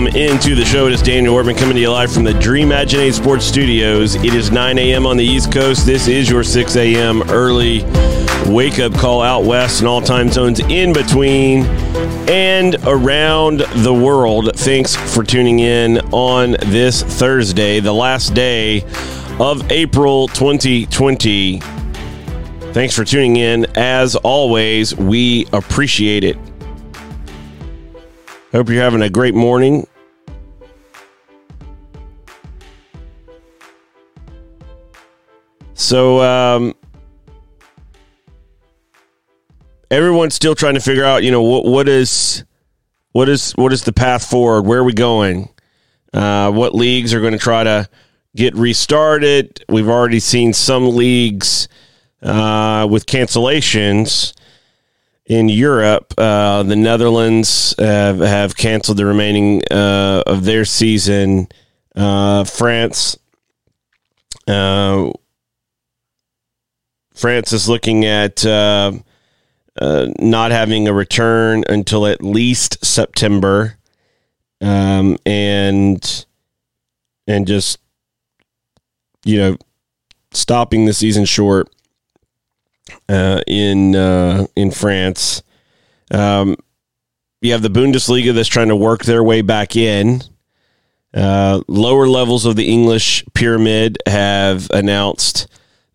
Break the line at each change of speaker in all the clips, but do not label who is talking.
welcome into the show. It is Daniel Workman coming to you live from the Dream Imaginate Sports Studios. It is 9 a.m. on the East Coast. This is your 6 a.m. early wake up call out west and all time zones in between and around the world. Thanks for tuning in on this Thursday, the last day of April 2020. Thanks for tuning in. As always, we appreciate it. Hope you're having a great morning. So, um, everyone's still trying to figure out, you know, what what is what is what is the path forward? Where are we going? Uh, what leagues are going to try to get restarted? We've already seen some leagues uh, with cancellations in Europe, uh, the Netherlands have, have canceled the remaining uh, of their season. Uh, France, uh, France is looking at uh, uh, not having a return until at least September, um, and and just you know stopping the season short uh, in uh, in France. Um, you have the Bundesliga that's trying to work their way back in. Uh, lower levels of the English pyramid have announced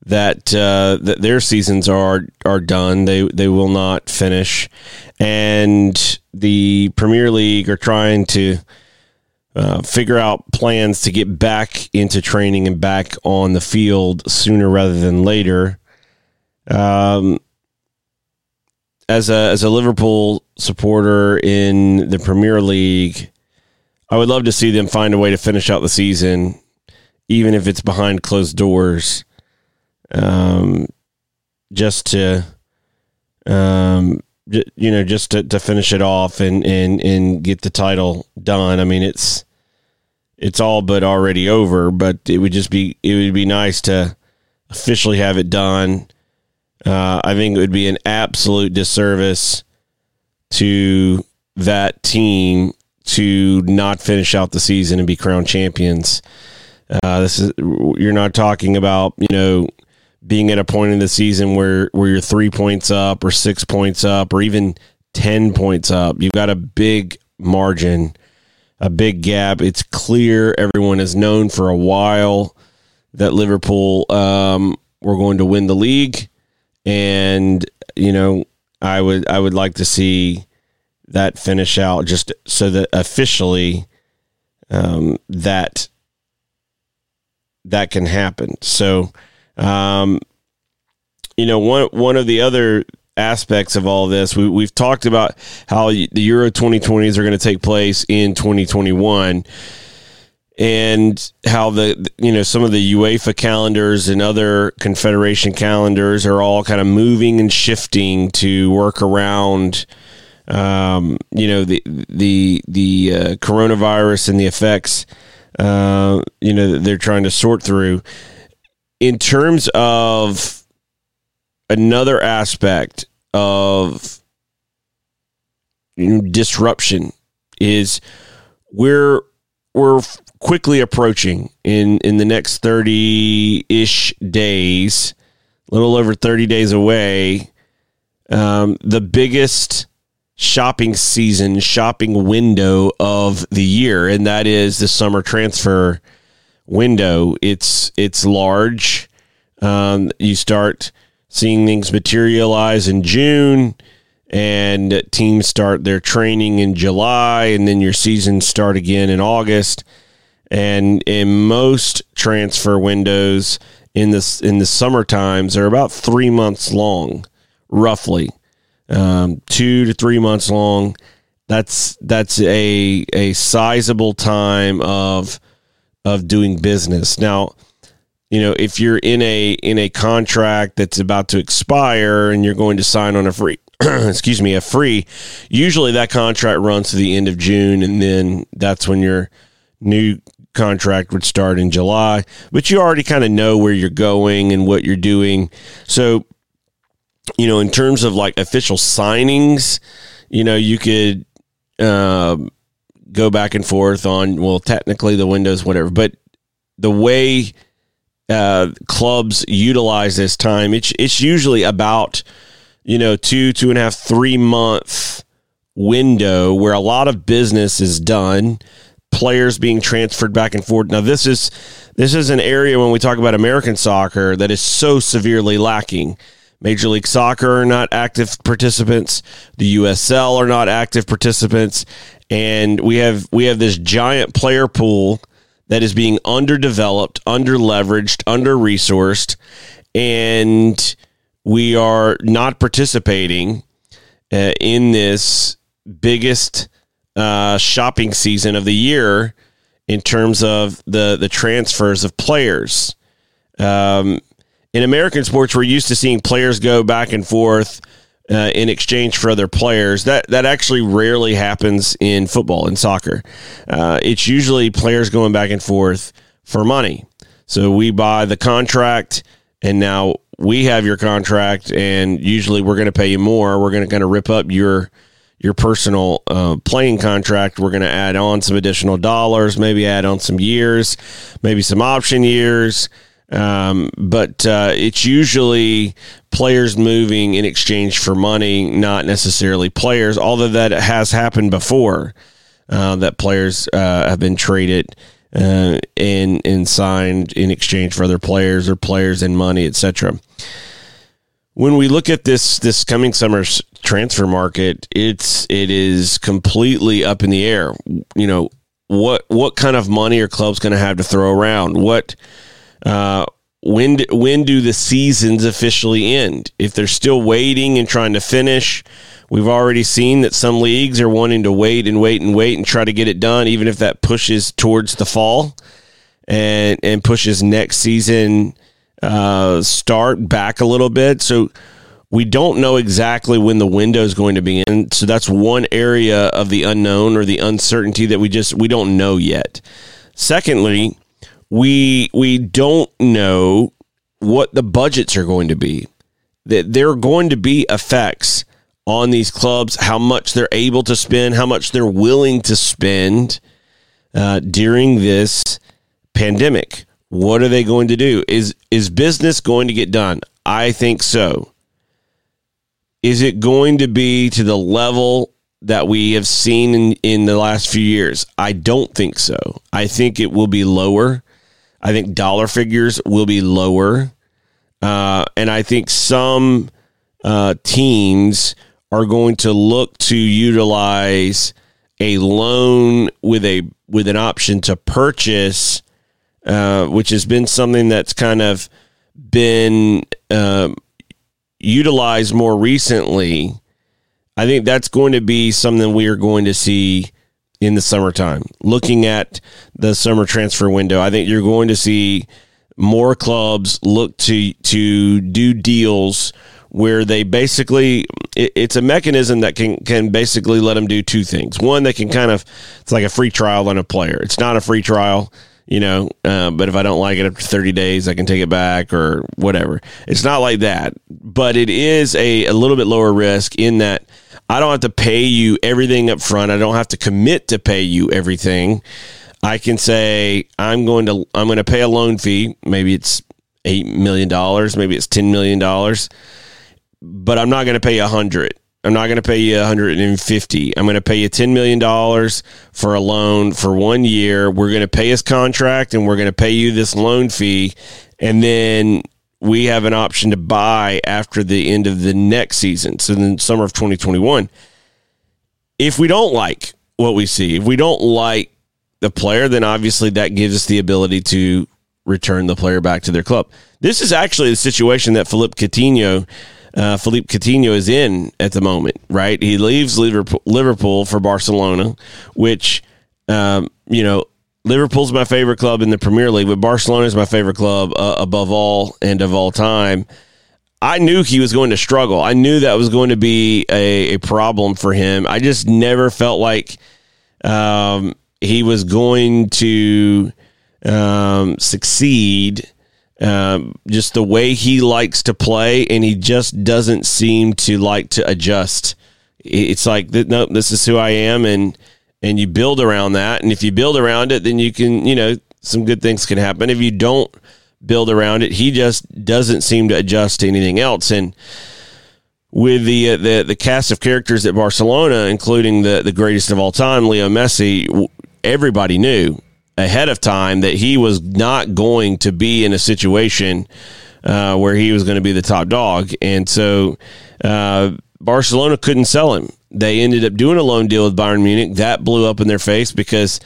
that uh, that their seasons are are done. They they will not finish, and the Premier League are trying to uh, figure out plans to get back into training and back on the field sooner rather than later. Um, as a as a Liverpool supporter in the Premier League, I would love to see them find a way to finish out the season, even if it's behind closed doors. Um, just to, um, you know, just to, to finish it off and and and get the title done. I mean, it's it's all but already over, but it would just be it would be nice to officially have it done uh, I think it would be an absolute disservice to that team to not finish out the season and be crowned champions. Uh, this is you're not talking about you know being at a point in the season where where you're three points up or six points up or even ten points up. You've got a big margin, a big gap. It's clear everyone has known for a while that Liverpool um, were going to win the league and you know I would I would like to see that finish out just so that officially um, that that can happen. So, um, you know, one one of the other aspects of all this, we, we've talked about how the Euro 2020s are going to take place in 2021 and how the you know some of the UEFA calendars and other confederation calendars are all kind of moving and shifting to work around um, you know the the the uh, coronavirus and the effects uh, you know they're trying to sort through in terms of another aspect of disruption is we're we're quickly approaching in in the next 30-ish days a little over 30 days away um, the biggest shopping season shopping window of the year and that is the summer transfer window it's it's large. Um, you start seeing things materialize in june and teams start their training in july and then your season start again in august. And in most transfer windows in this in the summer times they're about three months long, roughly. Um, two to three months long. That's that's a a sizable time of of doing business. Now, you know, if you're in a in a contract that's about to expire and you're going to sign on a free excuse me, a free, usually that contract runs to the end of June and then that's when your new contract would start in July, but you already kind of know where you're going and what you're doing. So, you know, in terms of like official signings, you know, you could uh, go back and forth on, well, technically the windows, whatever, but the way uh, clubs utilize this time, it's, it's usually about, you know, two, two and a half, three month window where a lot of business is done players being transferred back and forth. Now this is this is an area when we talk about American soccer that is so severely lacking. Major League Soccer are not active participants. The USL are not active participants, and we have we have this giant player pool that is being underdeveloped, underleveraged, under resourced, and we are not participating uh, in this biggest uh, shopping season of the year in terms of the the transfers of players. Um, in American sports, we're used to seeing players go back and forth uh, in exchange for other players. That that actually rarely happens in football and soccer. Uh, it's usually players going back and forth for money. So we buy the contract, and now we have your contract, and usually we're going to pay you more. We're going to kind of rip up your your personal uh, playing contract, we're going to add on some additional dollars, maybe add on some years, maybe some option years. Um, but uh, it's usually players moving in exchange for money, not necessarily players, although that has happened before uh, that players uh, have been traded uh, and, and signed in exchange for other players or players and money, etc when we look at this this coming summer's transfer market, it's it is completely up in the air. You know what what kind of money are clubs going to have to throw around? What uh, when when do the seasons officially end? If they're still waiting and trying to finish, we've already seen that some leagues are wanting to wait and wait and wait and try to get it done, even if that pushes towards the fall and and pushes next season uh, start back a little bit. So we don't know exactly when the window is going to be in. So that's one area of the unknown or the uncertainty that we just we don't know yet. Secondly, we we don't know what the budgets are going to be. That there are going to be effects on these clubs, how much they're able to spend, how much they're willing to spend uh, during this pandemic. What are they going to do? Is is business going to get done? I think so. Is it going to be to the level that we have seen in, in the last few years? I don't think so. I think it will be lower. I think dollar figures will be lower. Uh, and I think some uh, teams are going to look to utilize a loan with a with an option to purchase uh, which has been something that's kind of been uh, utilized more recently. I think that's going to be something we are going to see in the summertime. Looking at the summer transfer window, I think you're going to see more clubs look to to do deals where they basically it, it's a mechanism that can can basically let them do two things. One, they can kind of it's like a free trial on a player. It's not a free trial you know, uh, but if I don't like it after 30 days, I can take it back or whatever. It's not like that, but it is a, a little bit lower risk in that I don't have to pay you everything up front. I don't have to commit to pay you everything. I can say I'm going to I'm going to pay a loan fee. Maybe it's eight million dollars. Maybe it's ten million dollars. But I'm not going to pay a hundred. I'm not going to pay you 150. I'm going to pay you 10 million dollars for a loan for 1 year. We're going to pay his contract and we're going to pay you this loan fee and then we have an option to buy after the end of the next season. So then summer of 2021. If we don't like what we see, if we don't like the player, then obviously that gives us the ability to return the player back to their club. This is actually the situation that Philippe Coutinho uh, Philippe Coutinho is in at the moment, right? He leaves Liverpool for Barcelona, which, um, you know, Liverpool's my favorite club in the Premier League, but Barcelona is my favorite club uh, above all and of all time. I knew he was going to struggle. I knew that was going to be a, a problem for him. I just never felt like um, he was going to um, succeed. Um, just the way he likes to play, and he just doesn't seem to like to adjust. It's like, nope, this is who I am, and and you build around that. And if you build around it, then you can, you know, some good things can happen. If you don't build around it, he just doesn't seem to adjust to anything else. And with the uh, the the cast of characters at Barcelona, including the the greatest of all time, Leo Messi, everybody knew ahead of time that he was not going to be in a situation uh, where he was going to be the top dog, and so uh, Barcelona couldn't sell him. They ended up doing a loan deal with Bayern Munich. That blew up in their face because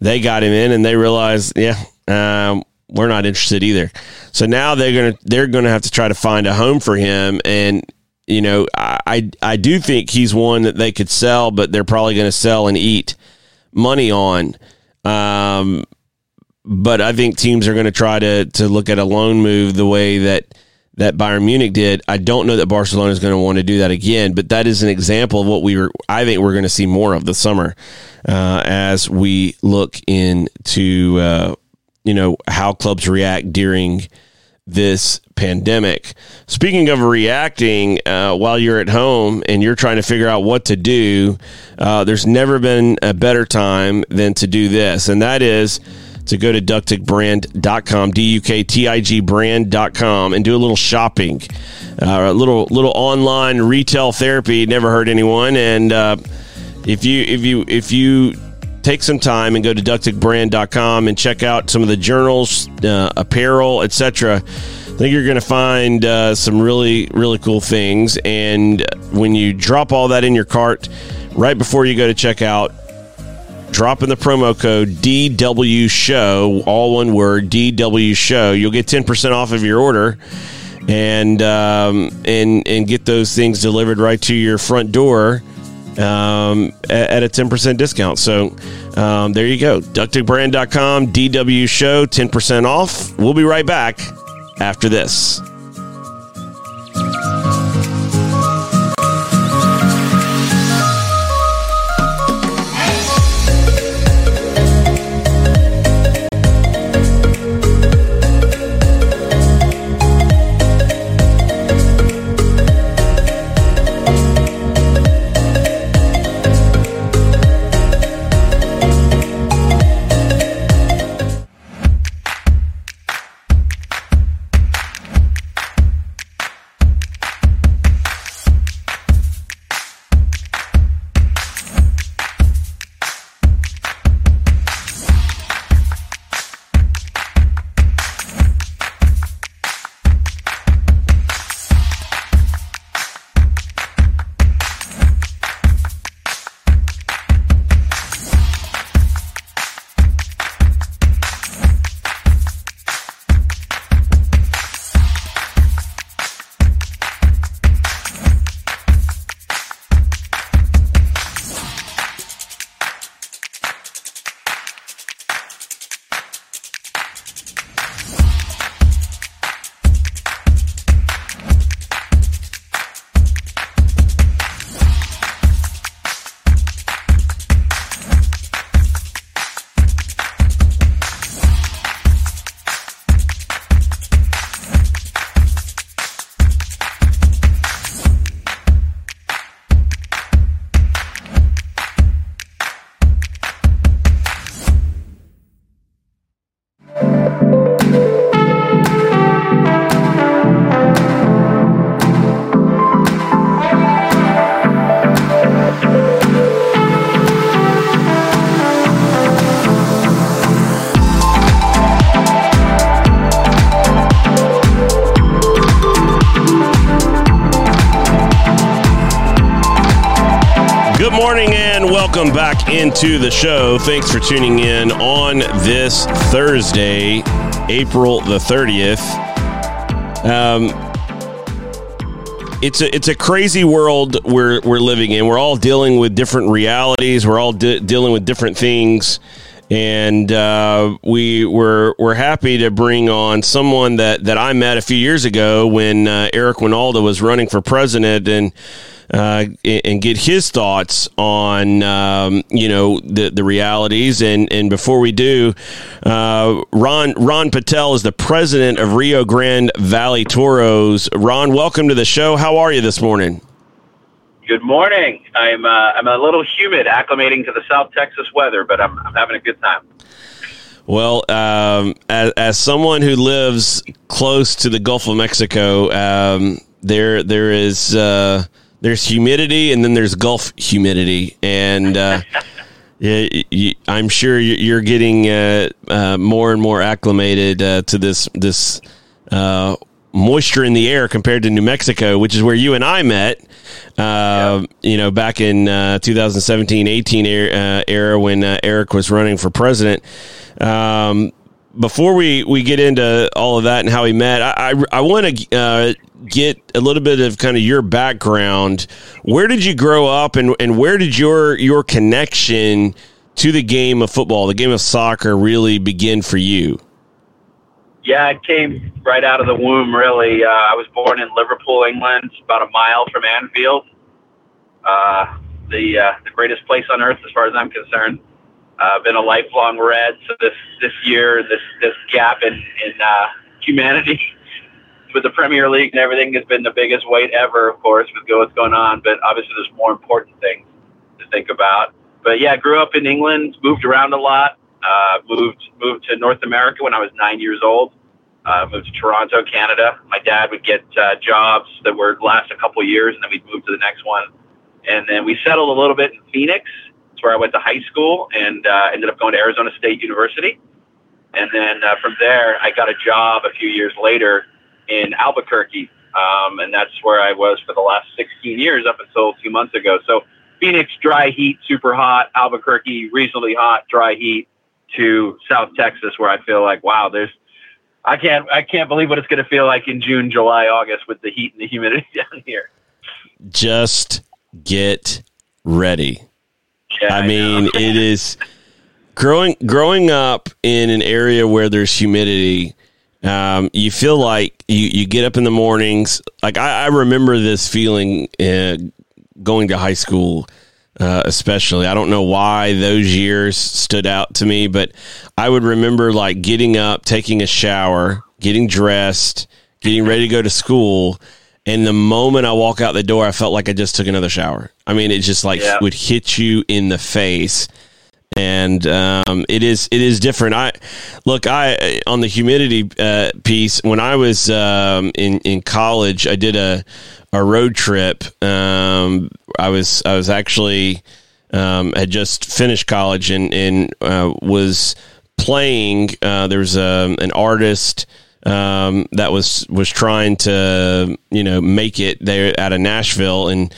they got him in and they realized, yeah, um, we're not interested either. So now they're gonna they're gonna have to try to find a home for him. And you know, I I do think he's one that they could sell, but they're probably to sell and eat money on. Um, but I think teams are going to try to to look at a loan move the way that that Bayern Munich did. I don't know that Barcelona is going to want to do that again, but that is an example of what we were. I think we're going to see more of this summer uh, as we look into uh, you know how clubs react during this pandemic. Speaking of reacting, uh, while you're at home and you're trying to figure out what to do, uh, there's never been a better time than to do this, and that is to go to duktigbrand.com, D-U-K-T-I-G brand.com and do a little shopping, uh, a little, little online retail therapy. Never hurt anyone. And, uh, if you, if you, if you take some time and go to duktigbrand.com and check out some of the journals, uh, apparel, etc., I think you're going to find uh, some really, really cool things. And when you drop all that in your cart, right before you go to checkout, drop in the promo code DW Show, all one word, DW Show. You'll get 10% off of your order and um, and and get those things delivered right to your front door um, at, at, a 10% discount. So um, there you go. DuktigBrand.com, DW Show, 10% off. We'll be right back after this. Into the show. Thanks for tuning in on this Thursday, April the 30th. Um, it's a it's a crazy world we're we're living in. We're all dealing with different realities. We're all de- dealing with different things, and uh, we were we're happy to bring on someone that that I met a few years ago when uh, Eric Wynalda was running for president and. Uh, and get his thoughts on um, you know the the realities and and before we do, uh, Ron Ron Patel is the president of Rio Grande Valley Toros. Ron, welcome to the show. How are you this morning?
Good morning. I'm uh, I'm a little humid, acclimating to the South Texas weather, but I'm, I'm having a good time.
Well, um, as, as someone who lives close to the Gulf of Mexico, um, there there is uh, there's humidity, and then there's Gulf humidity, and uh, I'm sure you're getting uh, uh, more and more acclimated uh, to this this moisture in the air compared to New Mexico, which is where you and I met. Uh, yeah. You know, back in uh, 2017 18 era, uh, era when uh, Eric was running for president. Um, before we, we get into all of that and how he met, I, I, I want to uh, get a little bit of kind of your background. Where did you grow up and, and where did your, your connection to the game of football, the game of soccer, really begin for you?
Yeah, I came right out of the womb, really. Uh, I was born in Liverpool, England, about a mile from Anfield. Uh, the uh, the greatest place on earth, as far as I'm concerned. I've uh, been a lifelong Red, so this this year, this this gap in in uh, humanity with the Premier League and everything has been the biggest weight ever, of course, with what's going on. But obviously, there's more important things to think about. But yeah, grew up in England, moved around a lot. Uh, moved moved to North America when I was nine years old. Uh, moved to Toronto, Canada. My dad would get uh, jobs that would last a couple years, and then we'd move to the next one. And then we settled a little bit in Phoenix. Where I went to high school, and uh, ended up going to Arizona State University. And then uh, from there, I got a job a few years later in Albuquerque, um, and that's where I was for the last 16 years up until a few months ago. So Phoenix, dry heat, super hot. Albuquerque, reasonably hot, dry heat to South Texas, where I feel like, wow, there's, I can't, I can't believe what it's going to feel like in June, July, August with the heat and the humidity down here.
Just get ready. Yeah, I, I mean, it is growing growing up in an area where there's humidity. Um, you feel like you, you get up in the mornings. Like I, I remember this feeling uh, going to high school uh, especially. I don't know why those years stood out to me, but I would remember like getting up, taking a shower, getting dressed, getting ready to go to school. And the moment I walk out the door, I felt like I just took another shower. I mean, it just like yeah. would hit you in the face. And um, it is it is different. I look I on the humidity uh, piece. When I was um, in in college, I did a a road trip. Um, I was I was actually um, had just finished college and and uh, was playing. Uh, there was a, um, an artist. Um, that was was trying to you know make it there out of Nashville. And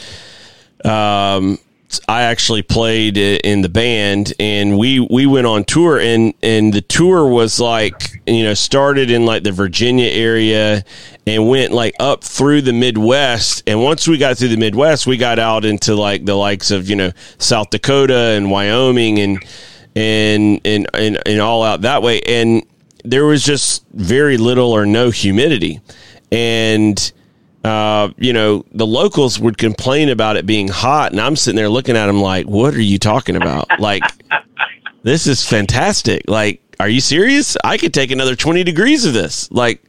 um, I actually played in the band, and we we went on tour, and and the tour was like you know started in like the Virginia area, and went like up through the Midwest, and once we got through the Midwest, we got out into like the likes of you know South Dakota and Wyoming, and and and and, and all out that way, and there was just very little or no humidity, and uh, you know, the locals would complain about it being hot, and I'm sitting there looking at them like, "What are you talking about? like, this is fantastic. Like, are you serious? I could take another 20 degrees of this. Like,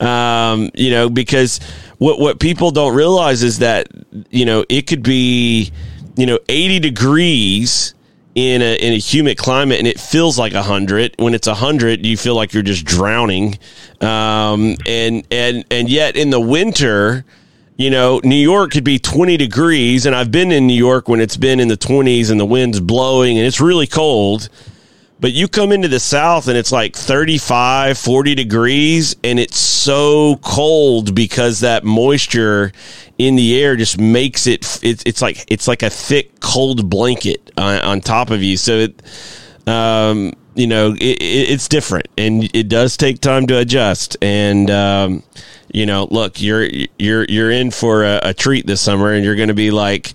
um, you know, because what what people don't realize is that you know it could be you know 80 degrees in a in a humid climate and it feels like a hundred. When it's a hundred, you feel like you're just drowning. Um, and and and yet in the winter, you know, New York could be 20 degrees, and I've been in New York when it's been in the 20s and the wind's blowing and it's really cold. But you come into the South and it's like 35, 40 degrees, and it's so cold because that moisture in the air just makes it, it's, it's like, it's like a thick, cold blanket on, on top of you. So it, um, you know, it, it's different and it does take time to adjust. And, um, you know, look, you're, you're, you're in for a, a treat this summer and you're going to be like,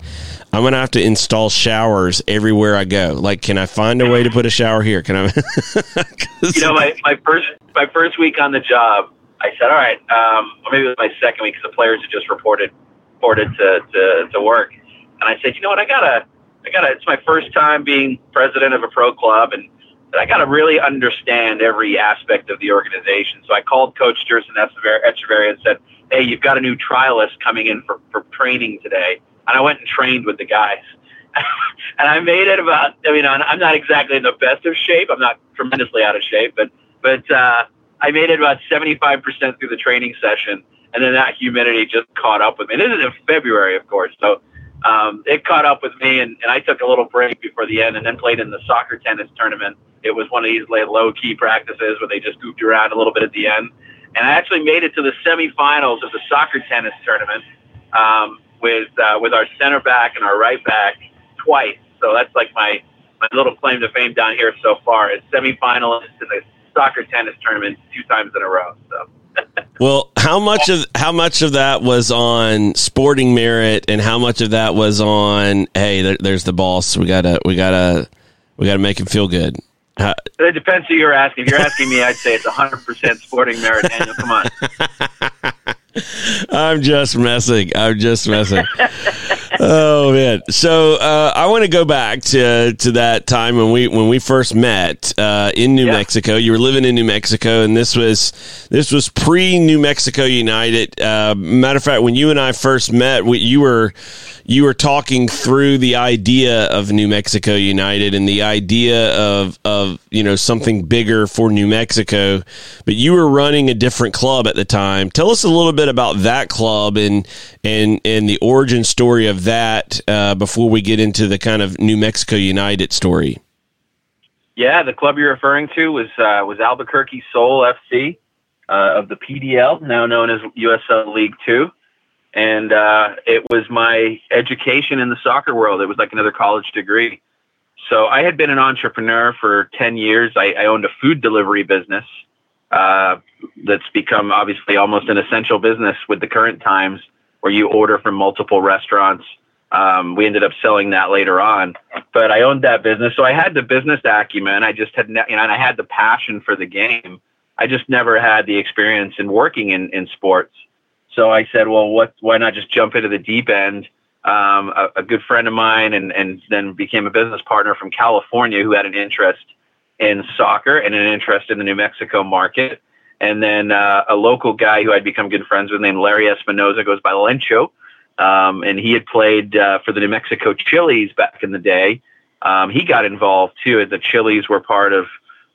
I'm gonna have to install showers everywhere I go. Like, can I find a way to put a shower here? Can I?
you know, my, my first my first week on the job, I said, all right, um, or maybe it was my second week because the players had just reported reported to, to to work, and I said, you know what, I gotta I gotta. It's my first time being president of a pro club, and I got to really understand every aspect of the organization. So I called Coach Gerson Echeverry and said, "Hey, you've got a new trialist coming in for, for training today." And I went and trained with the guys, and I made it about. I mean, I'm not exactly in the best of shape. I'm not tremendously out of shape, but but uh, I made it about 75% through the training session, and then that humidity just caught up with me. This is in February, of course, so um, it caught up with me, and, and I took a little break before the end, and then played in the soccer tennis tournament it was one of these low key practices where they just goofed around a little bit at the end. And I actually made it to the semifinals of the soccer tennis tournament um, with uh, with our center back and our right back twice. So that's like my my little claim to fame down here so far. It's semifinalist in the soccer tennis tournament two times in a row. So.
well, how much of how much of that was on sporting merit, and how much of that was on hey, there, there's the boss. We gotta we gotta we gotta make him feel good.
Uh, it depends who you're asking. If you're asking me, I'd say it's 100% sporting merit, Daniel. Come on.
I'm just messing. I'm just messing. oh man! So uh, I want to go back to to that time when we when we first met uh, in New yeah. Mexico. You were living in New Mexico, and this was this was pre New Mexico United. Uh, matter of fact, when you and I first met, we, you were you were talking through the idea of New Mexico United and the idea of of you know something bigger for New Mexico, but you were running a different club at the time. Tell us a little bit about that club and and and the origin story of that uh, before we get into the kind of New Mexico United story.
Yeah, the club you're referring to was uh, was Albuquerque Soul FC uh, of the PDL, now known as USL League Two and uh, it was my education in the soccer world. It was like another college degree. So I had been an entrepreneur for 10 years. I, I owned a food delivery business uh, that's become obviously almost an essential business with the current times where you order from multiple restaurants. Um, we ended up selling that later on, but I owned that business. So I had the business acumen. I just had, ne- you know, and I had the passion for the game. I just never had the experience in working in, in sports. So I said, well, what? Why not just jump into the deep end? Um, a, a, good friend of mine, and and then became a business partner from California who had an interest in soccer and an interest in the New Mexico market. And then uh, a local guy who I'd become good friends with named Larry Espinoza goes by Lencho. Um, and he had played uh, for the New Mexico Chili's back in the day. Um, he got involved too. The Chili's were part of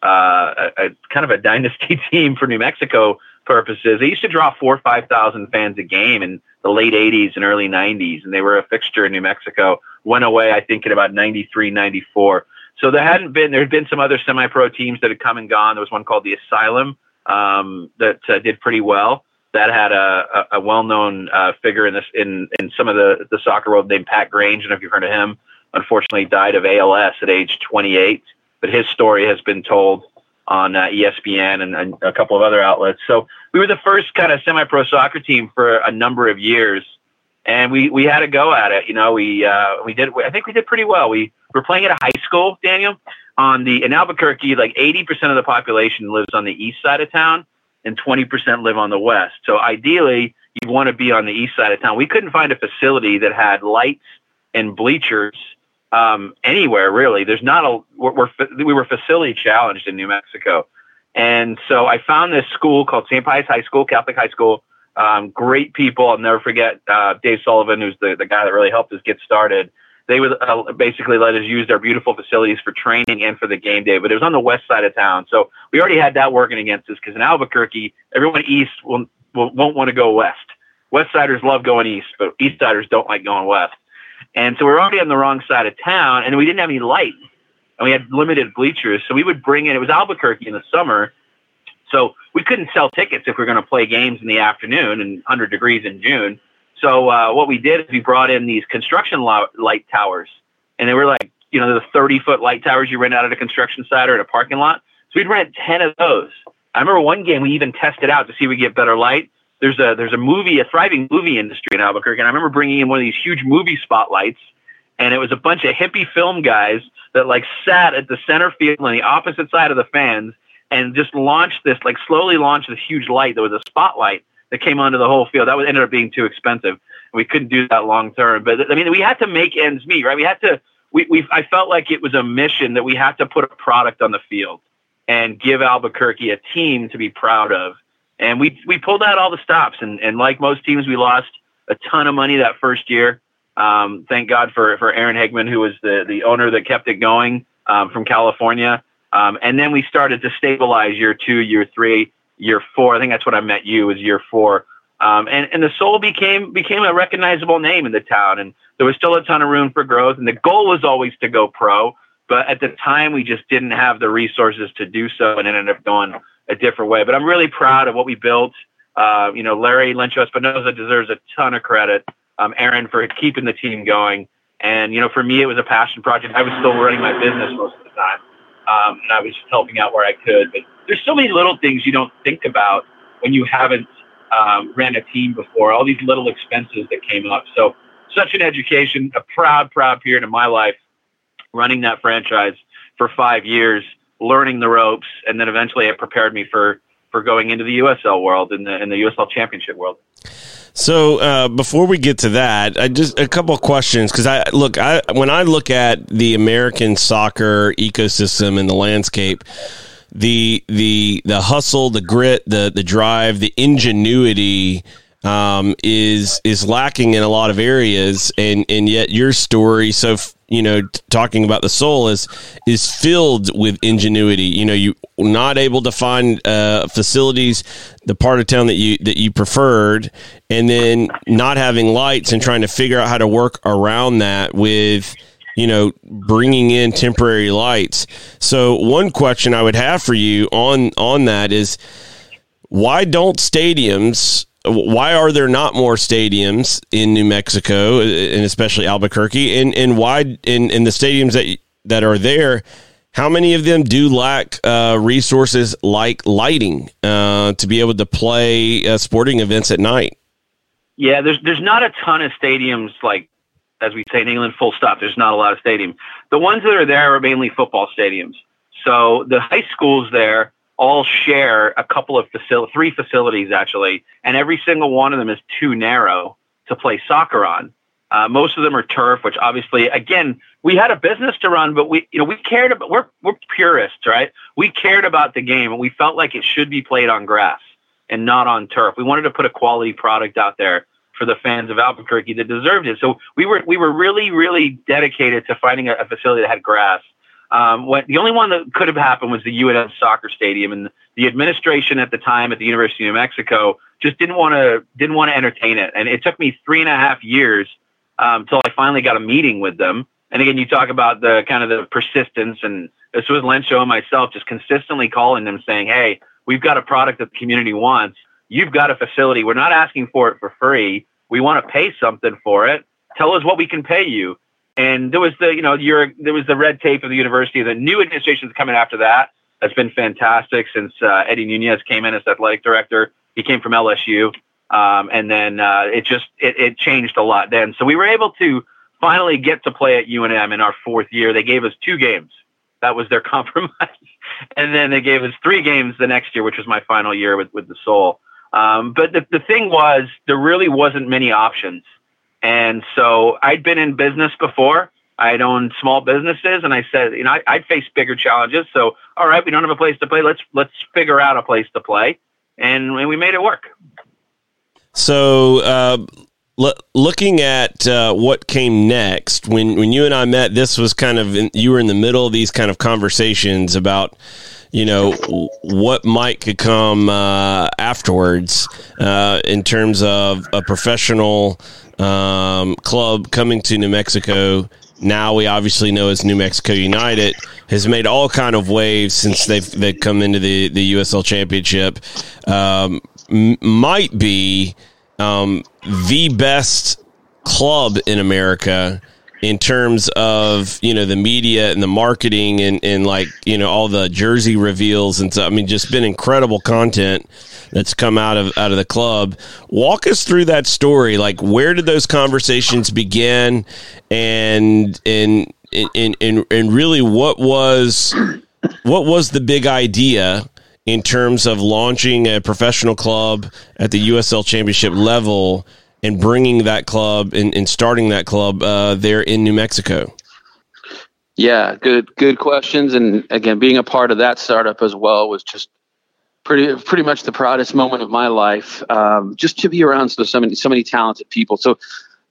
uh, a, a, kind of a dynasty team for New Mexico purposes. They used to draw four or five thousand fans a game in the late '80s and early '90s, and they were a fixture in New Mexico. Went away, I think, in about '93, '94. So there hadn't been there had been some other semi-pro teams that had come and gone. There was one called the Asylum um, that uh, did pretty well. That had a, a, a well-known uh, figure in this in in some of the the soccer world named Pat Grange. I if you've heard of him. Unfortunately, died of ALS at age 28. But his story has been told on uh, ESPN and, and, a couple of other outlets. So we were the first kind of semi-pro soccer team for a number of years, and we we had to go at it. You know, we uh, we did. I think we did pretty well. We were playing at a high school, Daniel, on the in Albuquerque. Like eighty percent of the population lives on the east side of town, and twenty percent live on the west. So ideally, you'd want to be on the east side of town. We couldn't find a facility that had lights and bleachers um, anywhere really. There's not a we're, we're, we were facility challenged in New Mexico, and so I found this school called St. Pius High School, Catholic High School. Um, great people. I'll never forget uh, Dave Sullivan, who's the, the guy that really helped us get started. They would uh, basically let us use their beautiful facilities for training and for the game day, but it was on the west side of town, so we already had that working against us. Because in Albuquerque, everyone east will, will, won't want to go west. West Siders love going east, but East Siders don't like going west. And so we were already on the wrong side of town, and we didn't have any light, and we had limited bleachers. So we would bring in. It was Albuquerque in the summer, so we couldn't sell tickets if we were going to play games in the afternoon and 100 degrees in June. So uh, what we did is we brought in these construction light towers, and they were like you know the 30 foot light towers you rent out at a construction site or at a parking lot. So we'd rent 10 of those. I remember one game we even tested out to see if we get better light there's a there's a movie a thriving movie industry in Albuquerque, and I remember bringing in one of these huge movie spotlights and it was a bunch of hippie film guys that like sat at the center field on the opposite side of the fans and just launched this, like slowly launched this huge light. There was a spotlight that came onto the whole field. That was ended up being too expensive. We couldn't do that long term. But I mean, we had to make ends meet, right? We had to. We, we I felt like it was a mission that we had to put a product on the field and give Albuquerque a team to be proud of. And we we pulled out all the stops. And and like most teams, we lost a ton of money that first year. Um, thank God for for Aaron Hegman, who was the the owner that kept it going um, from California. Um, and then we started to stabilize year two, year three, year four. I think that's what I met you was year four. Um, and, and the soul became became a recognizable name in the town, and there was still a ton of room for growth. And the goal was always to go pro, but at the time we just didn't have the resources to do so, and ended up going a different way. But I'm really proud of what we built. Uh, you know, Larry Lencho Espinosa deserves a ton of credit. Um, Aaron for keeping the team going, and you know, for me it was a passion project. I was still running my business most of the time um, and I was just helping out where I could. But there's so many little things you don't think about when you haven't um, ran a team before. All these little expenses that came up. So such an education, a proud, proud period in my life, running that franchise for five years, learning the ropes, and then eventually it prepared me for for going into the USL world and the, in the USL Championship world.
So uh, before we get to that, I just a couple of questions because I look I when I look at the American soccer ecosystem and the landscape, the the the hustle, the grit, the the drive, the ingenuity um, is is lacking in a lot of areas, and and yet your story so you know, talking about the soul is is filled with ingenuity. You know, you not able to find uh, facilities, the part of town that you that you preferred, and then not having lights and trying to figure out how to work around that with you know bringing in temporary lights. So one question I would have for you on on that is why don't stadiums why are there not more stadiums in New Mexico and especially Albuquerque and and why in in the stadiums that that are there how many of them do lack uh, resources like lighting uh, to be able to play uh, sporting events at night?
Yeah, there's there's not a ton of stadiums like as we say in England, full stop. There's not a lot of stadiums. The ones that are there are mainly football stadiums. So the high schools there all share a couple of three facilities actually, and every single one of them is too narrow to play soccer on. Uh, most of them are turf, which obviously, again, we had a business to run, but we, you know, we cared about. We're we're purists, right? We cared about the game, and we felt like it should be played on grass and not on turf. We wanted to put a quality product out there for the fans of Albuquerque that deserved it. So we were we were really really dedicated to finding a, a facility that had grass um, what the only one that could have happened was the UNM soccer stadium, and the administration at the time at the University of New Mexico just didn't want to didn't want to entertain it. And it took me three and a half years um, I finally got a meeting with them. And again, you talk about the kind of the persistence, and this was Lencho and myself just consistently calling them, saying, "Hey, we've got a product that the community wants. You've got a facility. We're not asking for it for free. We want to pay something for it. Tell us what we can pay you." And there was the, you know, there was the red tape of the university. The new administration is coming after that. That's been fantastic since uh, Eddie Nunez came in as athletic director. He came from LSU. Um, and then uh, it just it, it changed a lot then. So we were able to finally get to play at UNM in our fourth year. They gave us two games. That was their compromise. and then they gave us three games the next year, which was my final year with, with the Soul. Um, but the, the thing was, there really wasn't many options. And so I'd been in business before. I'd owned small businesses, and I said, you know, I, would face bigger challenges. So, all right, we don't have a place to play. Let's let's figure out a place to play, and, and we made it work.
So, uh, looking at uh, what came next, when when you and I met, this was kind of in, you were in the middle of these kind of conversations about you know what might could come uh, afterwards uh, in terms of a professional um, club coming to New Mexico. Now we obviously know as New Mexico United has made all kind of waves since they've they've come into the the USL Championship. Um, m- might be um, the best club in America in terms of you know the media and the marketing and, and like you know all the jersey reveals and so I mean just been incredible content that's come out of out of the club. Walk us through that story. Like where did those conversations begin and and and and, and really what was what was the big idea in terms of launching a professional club at the USL championship level and bringing that club and, and starting that club uh, there in New Mexico?
Yeah, good good questions. And again, being a part of that startup as well was just pretty pretty much the proudest moment of my life. Um, just to be around so, so many so many talented people. So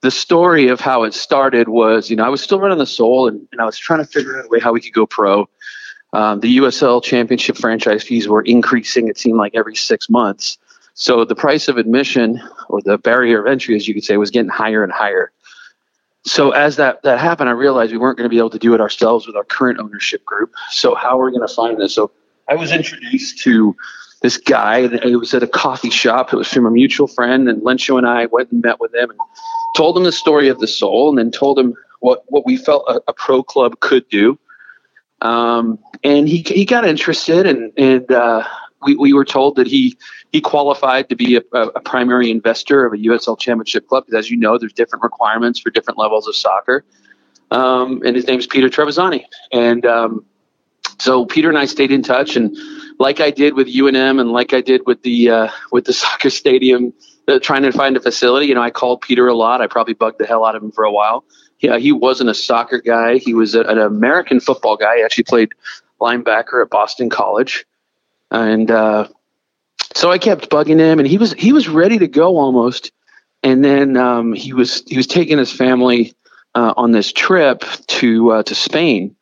the story of how it started was, you know, I was still running the Sol, and, and I was trying to figure out a way how we could go pro. Um, the USL Championship franchise fees were increasing. It seemed like every six months. So the price of admission, or the barrier of entry, as you could say, was getting higher and higher. So as that that happened, I realized we weren't going to be able to do it ourselves with our current ownership group. So how are we going to find this? So I was introduced to this guy. It was at a coffee shop. It was from a mutual friend, and Lencho and I went and met with him and told him the story of the Sol, and then told him what what we felt a, a pro club could do. Um, and he he got interested, and and uh, we we were told that he he qualified to be a, a, primary investor of a USL Championship club. Because as you know, there's different requirements for different levels of soccer. Um, and his name is Peter Trevisani, and um, so Peter and I stayed in touch, and like I did with UNM, and like I did with the uh, with the soccer stadium, uh, trying to find a facility. You know, I called Peter a lot. I probably bugged the hell out of him for a while. Yeah, he wasn't a soccer guy. He was a, an American football guy. He actually played linebacker at Boston College, and uh, so I kept bugging him, and he was he was ready to go almost. And then um, he was he was taking his family uh, on this trip to uh, to Spain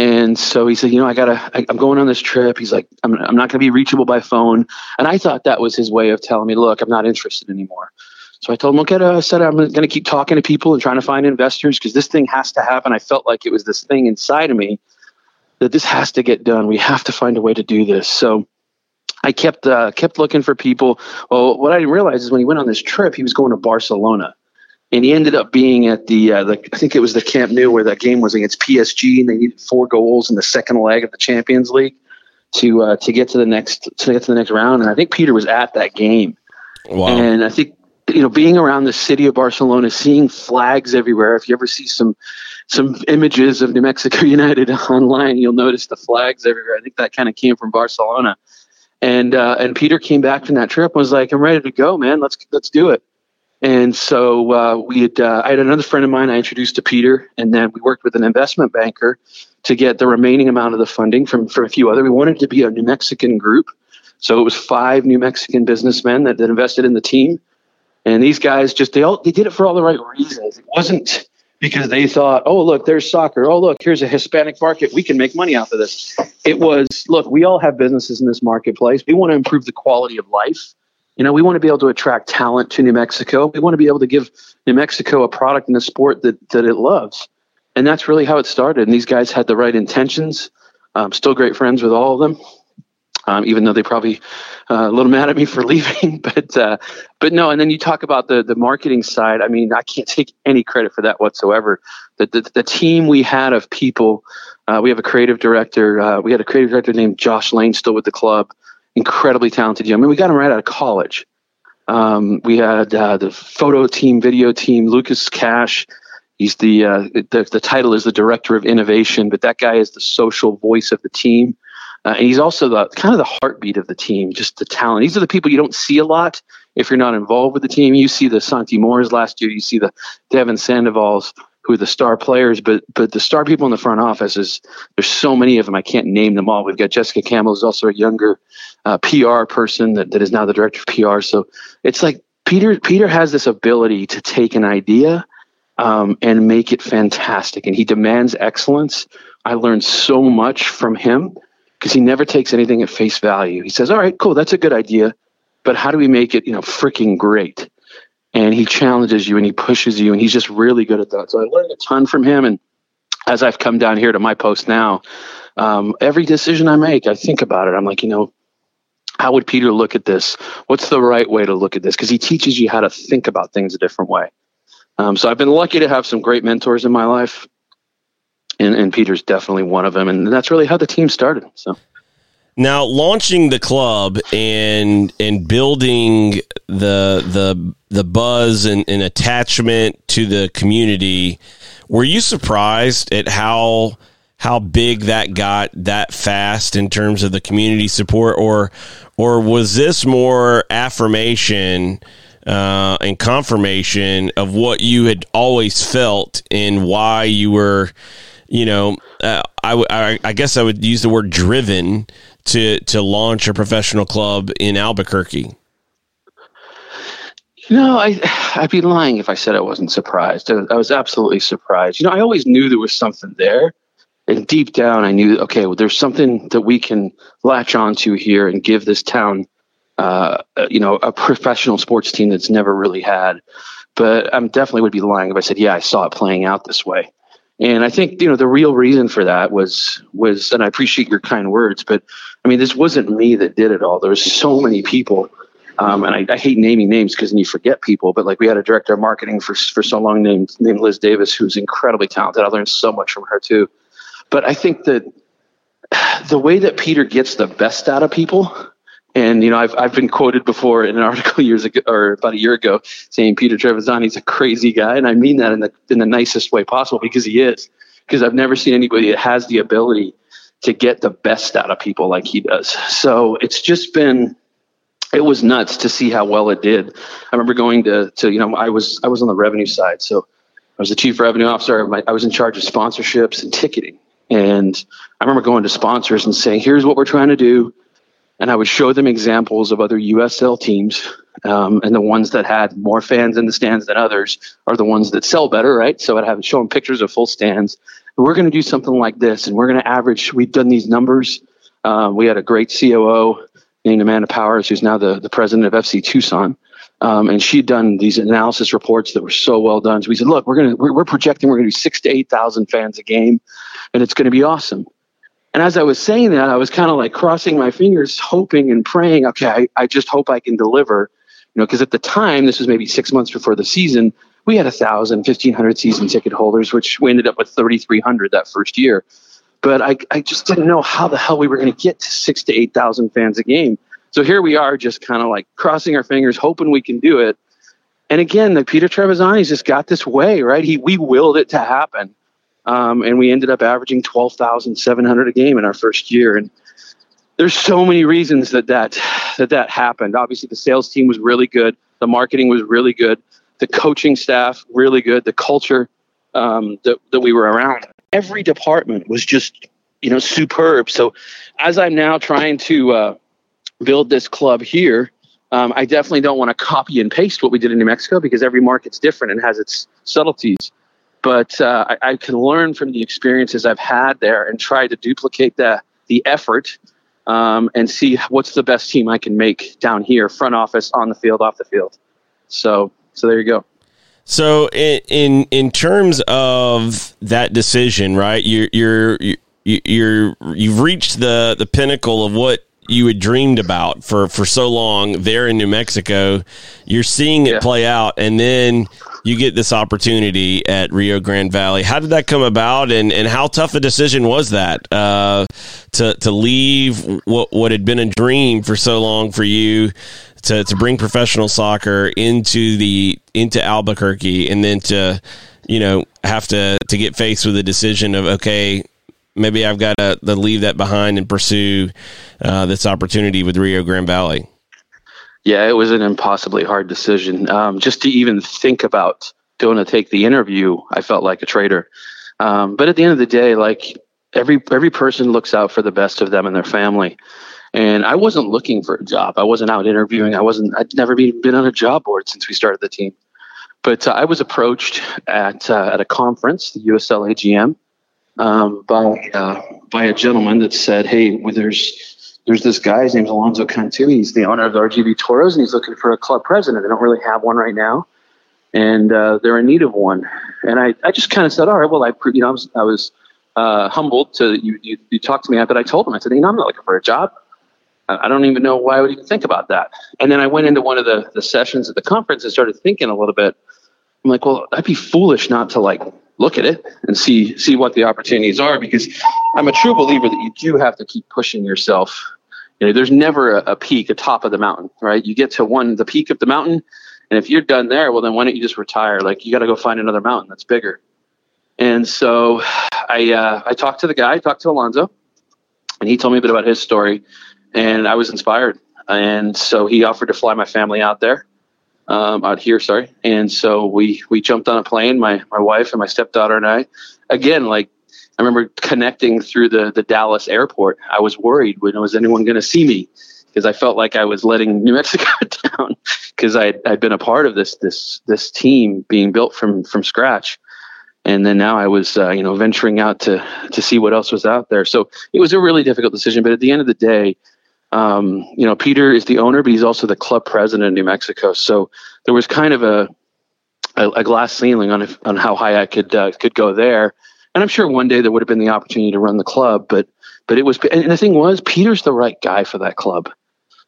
and so he said, you know, I gotta, I, am going on this trip. He's like, I'm, I'm not gonna be reachable by phone. And I thought that was his way of telling me, look, I'm not interested anymore. So I told him, I said, I'm going to keep talking to people and trying to find investors because this thing has to happen. I felt like it was this thing inside of me that this has to get done. We have to find a way to do this. So I kept uh, kept looking for people. Well, what I didn't realize is when he went on this trip, he was going to Barcelona and he ended up being at the, uh, the I think it was the Camp Nou where that game was against PSG, and they needed four goals in the second leg of the Champions League to uh, to get to the next to get to the next round. And I think Peter was at that game. Wow. And I think you know being around the city of Barcelona, seeing flags everywhere. If you ever see some some images of New Mexico United online, you'll notice the flags everywhere. I think that kind of came from Barcelona. And uh, and Peter came back from that trip and was like, "I'm ready to go, man. Let's let's do it." And so uh, we had, uh, I had another friend of mine I introduced to Peter, and then we worked with an investment banker to get the remaining amount of the funding from, from a few other. We wanted to be a New Mexican group. So it was five New Mexican businessmen that, that invested in the team. And these guys just, they all, they did it for all the right reasons. It wasn't because they thought, oh, look, there's soccer. Oh, look, here's a Hispanic market. We can make money off of this. It was, look, we all have businesses in this marketplace. We want to improve the quality of life you know, we want to be able to attract talent to New Mexico. We want to be able to give New Mexico a product in a sport that, that it loves. And that's really how it started. And these guys had the right intentions. Um, still great friends with all of them, um, even though they probably uh, a little mad at me for leaving. but uh, but no. And then you talk about the the marketing side. I mean, I can't take any credit for that whatsoever. The the, the team we had of people. Uh, we have a creative director. Uh, we had a creative director named Josh Lane still with the club incredibly talented young. I mean, we got him right out of college. Um, we had uh, the photo team, video team, Lucas Cash. He's the, uh, the the title is the director of innovation, but that guy is the social voice of the team, uh, and he's also the kind of the heartbeat of the team. Just the talent. These are the people you don't see a lot if you're not involved with the team. You see the Santi Moars last year. You see the Devon Sandovals who are the star players, but but the star people in the front office is there's so many of them. I can't name them all. We've got Jessica Campbell, who's also a younger uh, PR person that, that is now the director of PR. So it's like Peter Peter has this ability to take an idea um, and make it fantastic, and he demands excellence. I learned so much from him because he never takes anything at face value. He says, "All right, cool, that's a good idea, but how do we make it, you know, freaking great?" and he challenges you and he pushes you and he's just really good at that. So I learned a ton from him. And as I've come down here to my post now, um, every decision I make, I think about it. I'm like, you know, how would Peter look at this? What's the right way to look at this? Because he teaches you how to think about things a different way. Um, so I've been lucky to have some great mentors in my life, and, and Peter's definitely one of them. And that's really how the team started. So.
Now, launching the club and and building the the the buzz and, and attachment to the community, were you surprised at how how big that got that fast in terms of the community support, or or was this more affirmation? uh, and confirmation of what you had always felt and why you were, you know, uh, I, I, I guess I would use the word driven to to launch a professional club in Albuquerque.
You know, I I'd be lying if I said I wasn't surprised. I, I was absolutely surprised. You know, I always knew there was something there, and deep down, I knew okay, well, there's something that we can latch onto here and give this town uh, you know, a professional sports team that's never really had. But I'm definitely would be lying if I said, yeah, I saw it playing out this way. And I think you know the real reason for that was was, and I appreciate your kind words, but I mean this wasn't me that did it all. There was so many people, um, and I, I, hate naming names because then you forget people. But like we had a director of marketing for for so long named named Liz Davis, who's incredibly talented. I learned so much from her too. But I think that the way that Peter gets the best out of people and you know, I've I've been quoted before in an article years ago or about a year ago saying Peter Trevisani's a crazy guy, and I mean that in the in the nicest way possible because he is. Because I've never seen anybody that has the ability to get the best out of people like he does. So it's just been it was nuts to see how well it did. I remember going to to you know I was I was on the revenue side, so I was the chief revenue officer. I was in charge of sponsorships and ticketing, and I remember going to sponsors and saying, "Here's what we're trying to do and I would show them examples of other USL teams. Um, and the ones that had more fans in the stands than others are the ones that sell better, right? So I'd have show them pictures of full stands. And we're going to do something like this, and we're going to average. We've done these numbers. Um, we had a great COO named Amanda Powers, who's now the, the president of FC Tucson. Um, and she'd done these analysis reports that were so well done. So we said, look, we're going to, we're, we're projecting we're going to do six to 8,000 fans a game, and it's going to be awesome. And as I was saying that, I was kind of like crossing my fingers, hoping and praying, okay, I, I just hope I can deliver. You know, because at the time, this was maybe six months before the season, we had a thousand, fifteen hundred season ticket holders, which we ended up with 3,300 that first year. But I, I just didn't know how the hell we were going to get to six to 8,000 fans a game. So here we are, just kind of like crossing our fingers, hoping we can do it. And again, the Peter Trevisani's just got this way, right? He we willed it to happen. Um, and we ended up averaging 12,700 a game in our first year. And there's so many reasons that that, that that happened. Obviously, the sales team was really good. The marketing was really good. The coaching staff, really good. The culture um, that, that we were around. Every department was just, you know, superb. So as I'm now trying to uh, build this club here, um, I definitely don't want to copy and paste what we did in New Mexico because every market's different and has its subtleties but uh, I, I, can learn from the experiences I've had there and try to duplicate the the effort um, and see what's the best team I can make down here, front office, on the field, off the field. So, so there you go.
So, in in, in terms of that decision, right? You're you're you're you've reached the the pinnacle of what you had dreamed about for for so long there in New Mexico. You're seeing it yeah. play out, and then you get this opportunity at Rio Grande Valley. How did that come about, and, and how tough a decision was that uh, to to leave what what had been a dream for so long for you to to bring professional soccer into the into Albuquerque, and then to you know have to to get faced with the decision of okay maybe I've got to, leave that behind and pursue uh, this opportunity with Rio Grande Valley?
Yeah, it was an impossibly hard decision. Um, just to even think about going to take the interview, I felt like a traitor. Um, but at the end of the day, like every every person looks out for the best of them and their family. And I wasn't looking for a job. I wasn't out interviewing. I wasn't. I'd never been been on a job board since we started the team. But uh, I was approached at uh, at a conference, the USL AGM, um, by uh, by a gentleman that said, "Hey, well, there's there's this guy. His name's Alonzo Cantu. He's the owner of the RGV Toros, and he's looking for a club president. They don't really have one right now, and uh, they're in need of one." And I, I just kind of said, "All right, well, I you know I was I was uh, humbled to you, you you talked to me, but I told him I said, you know, I'm not looking for a job." I don't even know why I would even think about that. And then I went into one of the, the sessions at the conference and started thinking a little bit I'm like, well, I'd be foolish not to like look at it and see see what the opportunities are because I'm a true believer that you do have to keep pushing yourself. You know, there's never a, a peak, a top of the mountain, right? You get to one, the peak of the mountain, and if you're done there, well, then why don't you just retire? Like you got to go find another mountain that's bigger. And so I uh, I talked to the guy, talked to Alonzo, and he told me a bit about his story, and I was inspired. And so he offered to fly my family out there um, out here, sorry. And so we we jumped on a plane, my my wife and my stepdaughter and I. Again, like I remember connecting through the the Dallas airport. I was worried when was anyone going to see me because I felt like I was letting New Mexico down because I I'd been a part of this this this team being built from from scratch. And then now I was, uh, you know, venturing out to to see what else was out there. So it was a really difficult decision. But at the end of the day, um, you know, Peter is the owner, but he's also the club president in New Mexico. So there was kind of a a, a glass ceiling on if, on how high I could uh, could go there. And I'm sure one day there would have been the opportunity to run the club, but but it was. And the thing was, Peter's the right guy for that club.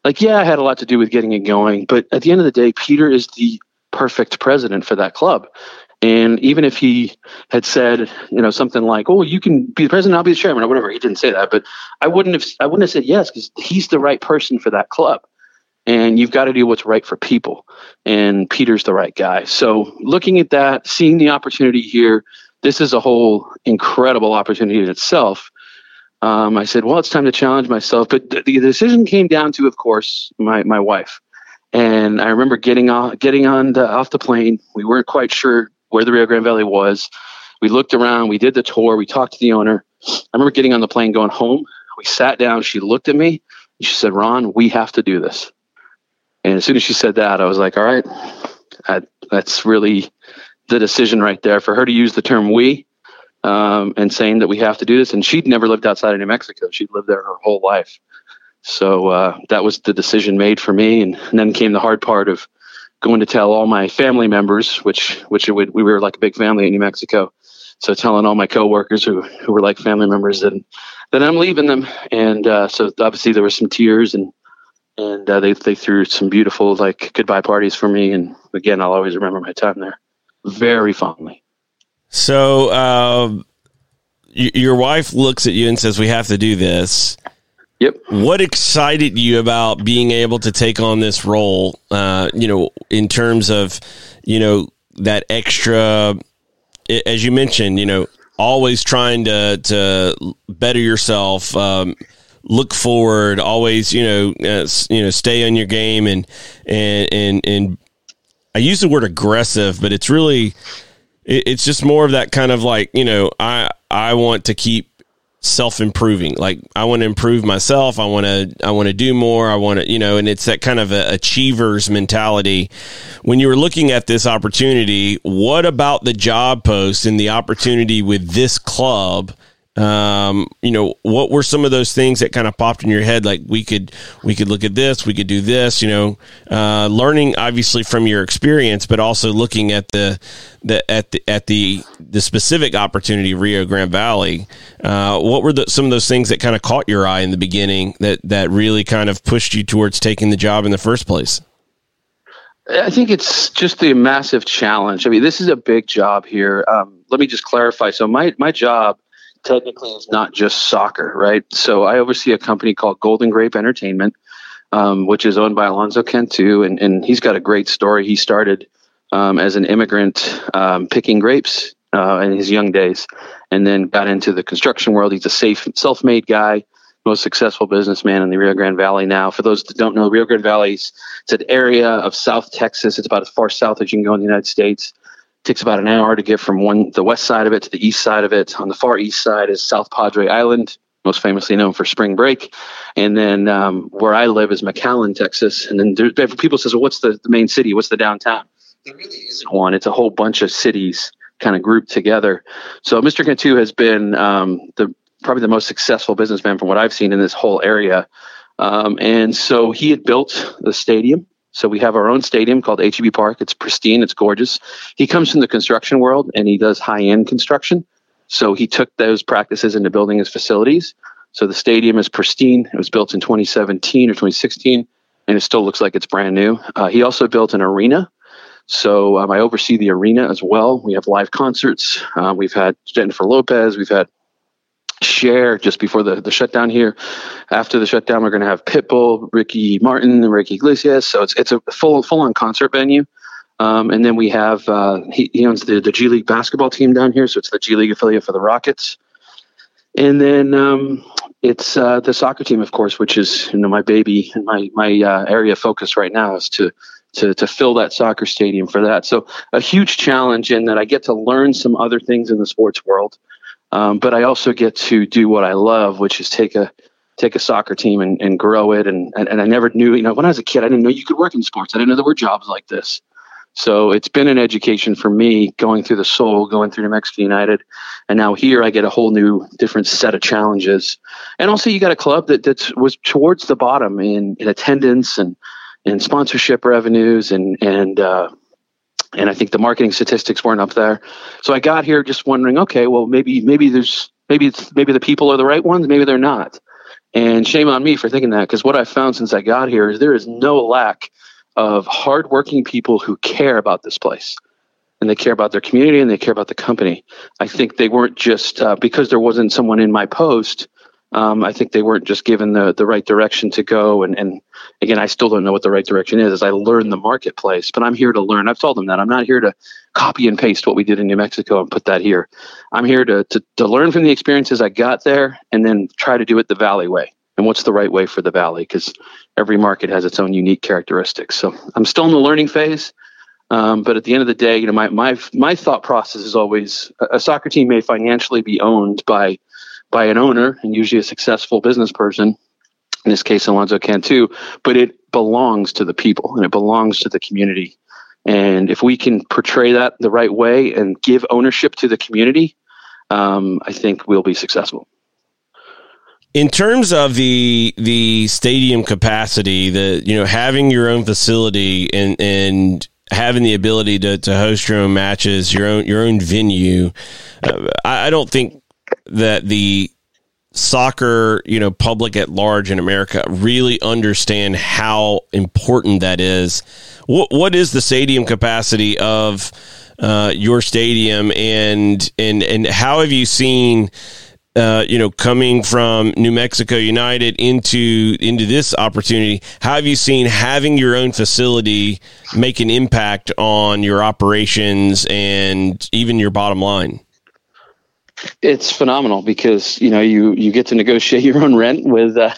Like, yeah, I had a lot to do with getting it going, but at the end of the day, Peter is the perfect president for that club. And even if he had said, you know, something like, "Oh, you can be the president, I'll be the chairman," or whatever, he didn't say that, but I wouldn't have, I wouldn't have said yes because he's the right person for that club. And you've got to do what's right for people. And Peter's the right guy. So looking at that, seeing the opportunity here, this is a whole incredible opportunity in itself. Um, I said, well, it's time to challenge myself. But the, the decision came down to, of course, my my wife. And I remember getting on getting on the, off the plane. We weren't quite sure where the Rio Grande Valley was. We looked around, we did the tour, we talked to the owner. I remember getting on the plane going home. We sat down, she looked at me, and she said, Ron, we have to do this. And as soon as she said that, I was like, all right, I, that's really the decision right there for her to use the term we um, and saying that we have to do this. And she'd never lived outside of New Mexico, she'd lived there her whole life. So uh, that was the decision made for me. And, and then came the hard part of going to tell all my family members, which which would, we were like a big family in New Mexico. So telling all my coworkers who who were like family members that that I'm leaving them, and uh, so obviously there were some tears and and uh, they they threw some beautiful like goodbye parties for me. And again, I'll always remember my time there very fondly.
So. Uh, your wife looks at you and says, "We have to do this."
Yep.
What excited you about being able to take on this role? Uh, you know, in terms of, you know, that extra, as you mentioned, you know, always trying to to better yourself, um, look forward, always, you know, uh, you know, stay on your game, and and and and I use the word aggressive, but it's really, it's just more of that kind of like, you know, I I want to keep self improving. Like I want to improve myself. I want to I want to do more. I want to you know, and it's that kind of a achievers mentality. When you were looking at this opportunity, what about the job post and the opportunity with this club? Um, you know, what were some of those things that kind of popped in your head? Like we could, we could look at this, we could do this, you know, uh, learning obviously from your experience, but also looking at the, the, at the, at the, the specific opportunity, Rio Grande Valley. Uh, what were the, some of those things that kind of caught your eye in the beginning that, that really kind of pushed you towards taking the job in the first place?
I think it's just the massive challenge. I mean, this is a big job here. Um, let me just clarify. So my, my job, technically it's not just soccer, right? So I oversee a company called Golden Grape Entertainment, um, which is owned by Alonzo Cantu, and, and he's got a great story. He started um, as an immigrant um, picking grapes uh, in his young days, and then got into the construction world. He's a safe, self-made guy, most successful businessman in the Rio Grande Valley now. For those that don't know, Rio Grande Valley is it's an area of South Texas. It's about as far south as you can go in the United States takes about an hour to get from one the west side of it to the east side of it. On the far east side is South Padre Island, most famously known for spring break, and then um, where I live is McAllen, Texas. And then there, people says, "Well, what's the, the main city? What's the downtown?" There really isn't one. It's a whole bunch of cities kind of grouped together. So Mr. Cantu has been um, the probably the most successful businessman from what I've seen in this whole area. Um, and so he had built the stadium so we have our own stadium called HEB Park. It's pristine. It's gorgeous. He comes from the construction world and he does high end construction. So he took those practices into building his facilities. So the stadium is pristine. It was built in 2017 or 2016, and it still looks like it's brand new. Uh, he also built an arena. So um, I oversee the arena as well. We have live concerts. Uh, we've had Jennifer Lopez. We've had Cher just before the, the shutdown here. After the shutdown, we're going to have Pitbull, Ricky Martin, and Ricky Iglesias. So it's it's a full full on concert venue. Um, and then we have uh, he, he owns the the G League basketball team down here, so it's the G League affiliate for the Rockets. And then um, it's uh, the soccer team, of course, which is you know my baby and my my uh, area of focus right now is to to to fill that soccer stadium for that. So a huge challenge in that I get to learn some other things in the sports world. Um, but I also get to do what I love, which is take a take a soccer team and, and grow it. And, and, and I never knew, you know, when I was a kid, I didn't know you could work in sports. I didn't know there were jobs like this. So it's been an education for me going through the Sol, going through New Mexico United. And now here I get a whole new different set of challenges. And also you got a club that, that was towards the bottom in, in attendance and, and sponsorship revenues and, and, uh, and I think the marketing statistics weren't up there. So I got here just wondering, okay, well maybe maybe there's maybe it's maybe the people are the right ones, maybe they're not. And shame on me for thinking that because what I found since I got here is there is no lack of hardworking people who care about this place and they care about their community and they care about the company. I think they weren't just uh, because there wasn't someone in my post um, I think they weren't just given the, the right direction to go. And, and again, I still don't know what the right direction is as I learn the marketplace, but I'm here to learn. I've told them that I'm not here to copy and paste what we did in New Mexico and put that here. I'm here to, to, to learn from the experiences I got there and then try to do it the Valley way. And what's the right way for the Valley? Because every market has its own unique characteristics. So I'm still in the learning phase. Um, but at the end of the day, you know, my, my, my thought process is always a soccer team may financially be owned by by an owner and usually a successful business person. In this case, Alonzo Cantu, but it belongs to the people and it belongs to the community. And if we can portray that the right way and give ownership to the community, um, I think we'll be successful.
In terms of the the stadium capacity, the you know having your own facility and and having the ability to, to host your own matches, your own your own venue, uh, I, I don't think that the soccer, you know, public at large in America really understand how important that is. What what is the stadium capacity of uh, your stadium, and and and how have you seen? Uh, you know, coming from New Mexico United into into this opportunity, how have you seen having your own facility make an impact on your operations and even your bottom line?
It's phenomenal because you know you you get to negotiate your own rent with uh,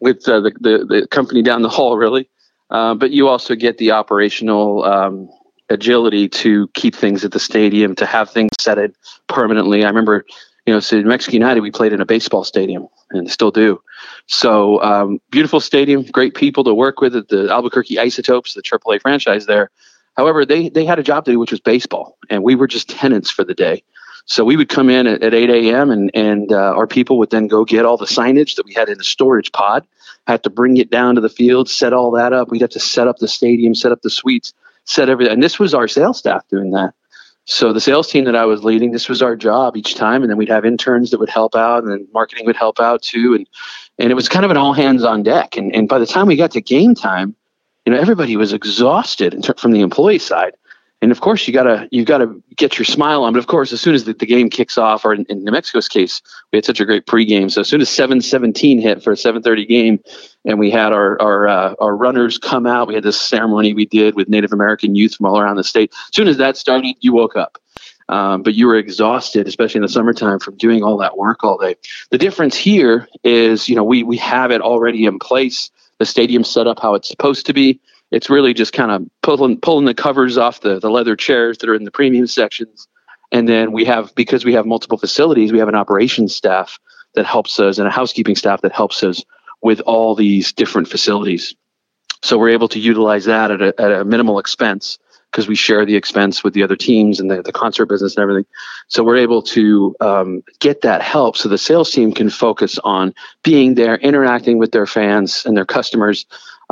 with uh, the, the, the company down the hall, really, uh, but you also get the operational um, agility to keep things at the stadium, to have things set it permanently. I remember, you know, so Mexico United, we played in a baseball stadium and still do. So um, beautiful stadium, great people to work with at the Albuquerque Isotopes, the AAA franchise there. However, they they had a job to do, which was baseball, and we were just tenants for the day. So we would come in at, at 8 a.m. and, and uh, our people would then go get all the signage that we had in the storage pod, had to bring it down to the field, set all that up. We'd have to set up the stadium, set up the suites, set everything. And this was our sales staff doing that. So the sales team that I was leading, this was our job each time. And then we'd have interns that would help out and then marketing would help out too. And, and it was kind of an all hands on deck. And, and by the time we got to game time, you know, everybody was exhausted from the employee side and of course you gotta you gotta get your smile on. But of course, as soon as the, the game kicks off, or in, in, New Mexico's case, we had such a great pregame. So as soon as seven seventeen hit for a seven thirty game, and we had our our uh, our runners come out, we had this ceremony we did with Native American youth from all around the state. As soon as that started, you woke up. Um, but you were exhausted, especially in the summertime, from doing all that work all day. The difference here is, you know, we we have it already in place. The stadium set up how it's supposed to be it's really just kind of pulling pulling the covers off the, the leather chairs that are in the premium sections. And then we have because we have multiple facilities, we have an operations staff that helps us and a housekeeping staff that helps us with all these different facilities. So we're able to utilize that at a, at a minimal expense because we share the expense with the other teams and the, the concert business and everything. So we're able to um, get that help so the sales team can focus on being there, interacting with their fans and their customers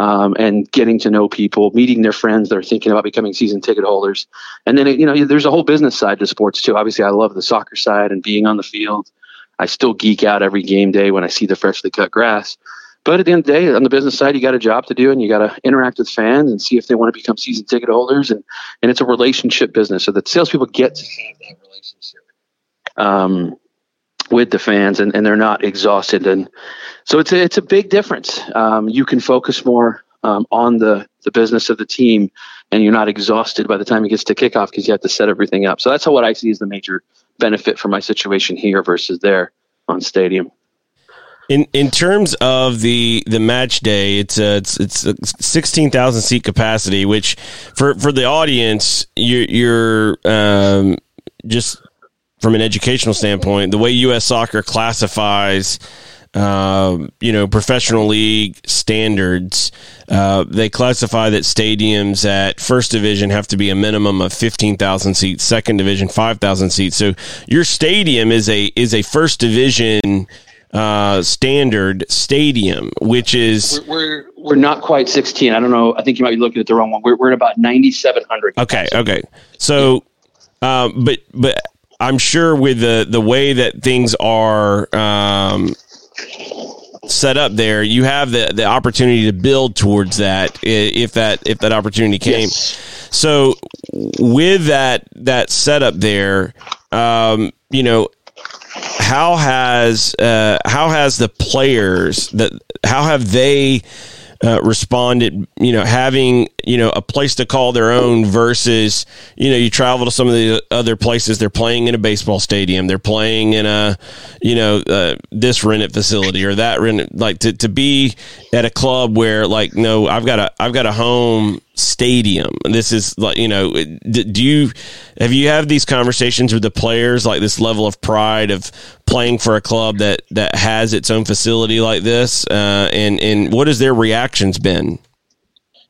um, and getting to know people, meeting their friends that are thinking about becoming season ticket holders. And then, you know, there's a whole business side to sports too. Obviously, I love the soccer side and being on the field. I still geek out every game day when I see the freshly cut grass.
but at the end of the day, on the business side, you got a job to do, and you got to interact with fans and see if they want to become season ticket holders, and and it's a relationship business, so that salespeople get to have that relationship um, with the fans, and, and they're not exhausted, and so it's a, it's a big difference. Um, you can focus more um, on the the business of the team, and you're not exhausted by the time it gets to kickoff because you have to set everything up. So that's how what I see as the major benefit for my situation here versus there on stadium.
In in terms of the the match day, it's a, it's it's a sixteen thousand seat capacity, which for for the audience, you're, you're um, just from an educational standpoint, the way U.S. Soccer classifies uh, you know, professional league standards, uh, they classify that stadiums at first division have to be a minimum of fifteen thousand seats, second division five thousand seats. So your stadium is a is a first division uh, standard stadium, which is
we're, we're, we're not quite sixteen. I don't know. I think you might be looking at the wrong one. We're we're at about ninety seven hundred.
Okay, okay. So, um, but but I'm sure with the the way that things are um, set up there, you have the the opportunity to build towards that if that if that opportunity came. Yes. So with that that setup there, um, you know, how has uh, how has the players that how have they uh, responded, you know, having, you know, a place to call their own versus, you know, you travel to some of the other places. They're playing in a baseball stadium. They're playing in a, you know, uh, this rented facility or that rented, like to, to be at a club where like, no, I've got a, I've got a home stadium. This is like, you know, do you, have you had these conversations with the players, like this level of pride of playing for a club that, that has its own facility like this? Uh, and, and what has their reactions been?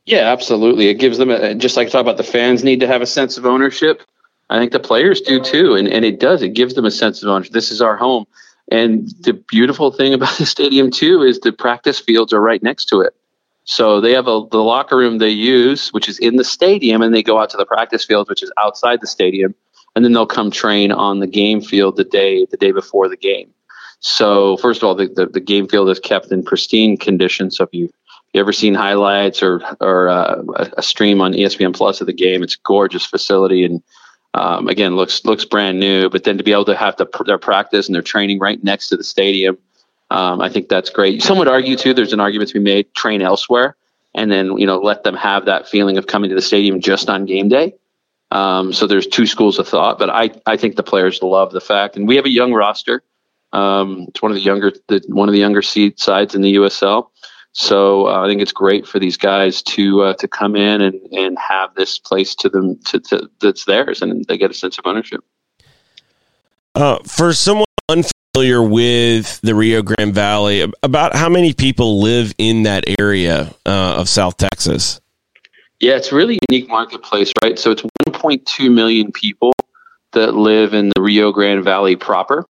Yeah, absolutely. It gives them, a, just like I talk about the fans need to have a sense of ownership. I think the players do too. And, and it does, it gives them a sense of ownership. This is our home. And the beautiful thing about the stadium too is the practice fields are right next to it. So they have a the locker room they use, which is in the stadium, and they go out to the practice field, which is outside the stadium, and then they'll come train on the game field the day the day before the game. So first of all, the, the, the game field is kept in pristine condition. So if you you ever seen highlights or or uh, a stream on ESPN Plus of the game, it's a gorgeous facility and um, again looks looks brand new. But then to be able to have the, their practice and their training right next to the stadium um, I think that's great. Some would argue too. There's an argument to be made: train elsewhere, and then you know let them have that feeling of coming to the stadium just on game day. Um, so there's two schools of thought, but I I think the players love the fact, and we have a young roster. Um, it's one of the younger the, one of the younger seed sides in the USL. So uh, I think it's great for these guys to uh, to come in and, and have this place to them to, to, that's theirs, and they get a sense of ownership.
Uh, for someone unfamiliar with the Rio Grande Valley. About how many people live in that area uh, of South Texas?
Yeah, it's a really unique marketplace, right? So it's 1.2 million people that live in the Rio Grande Valley proper,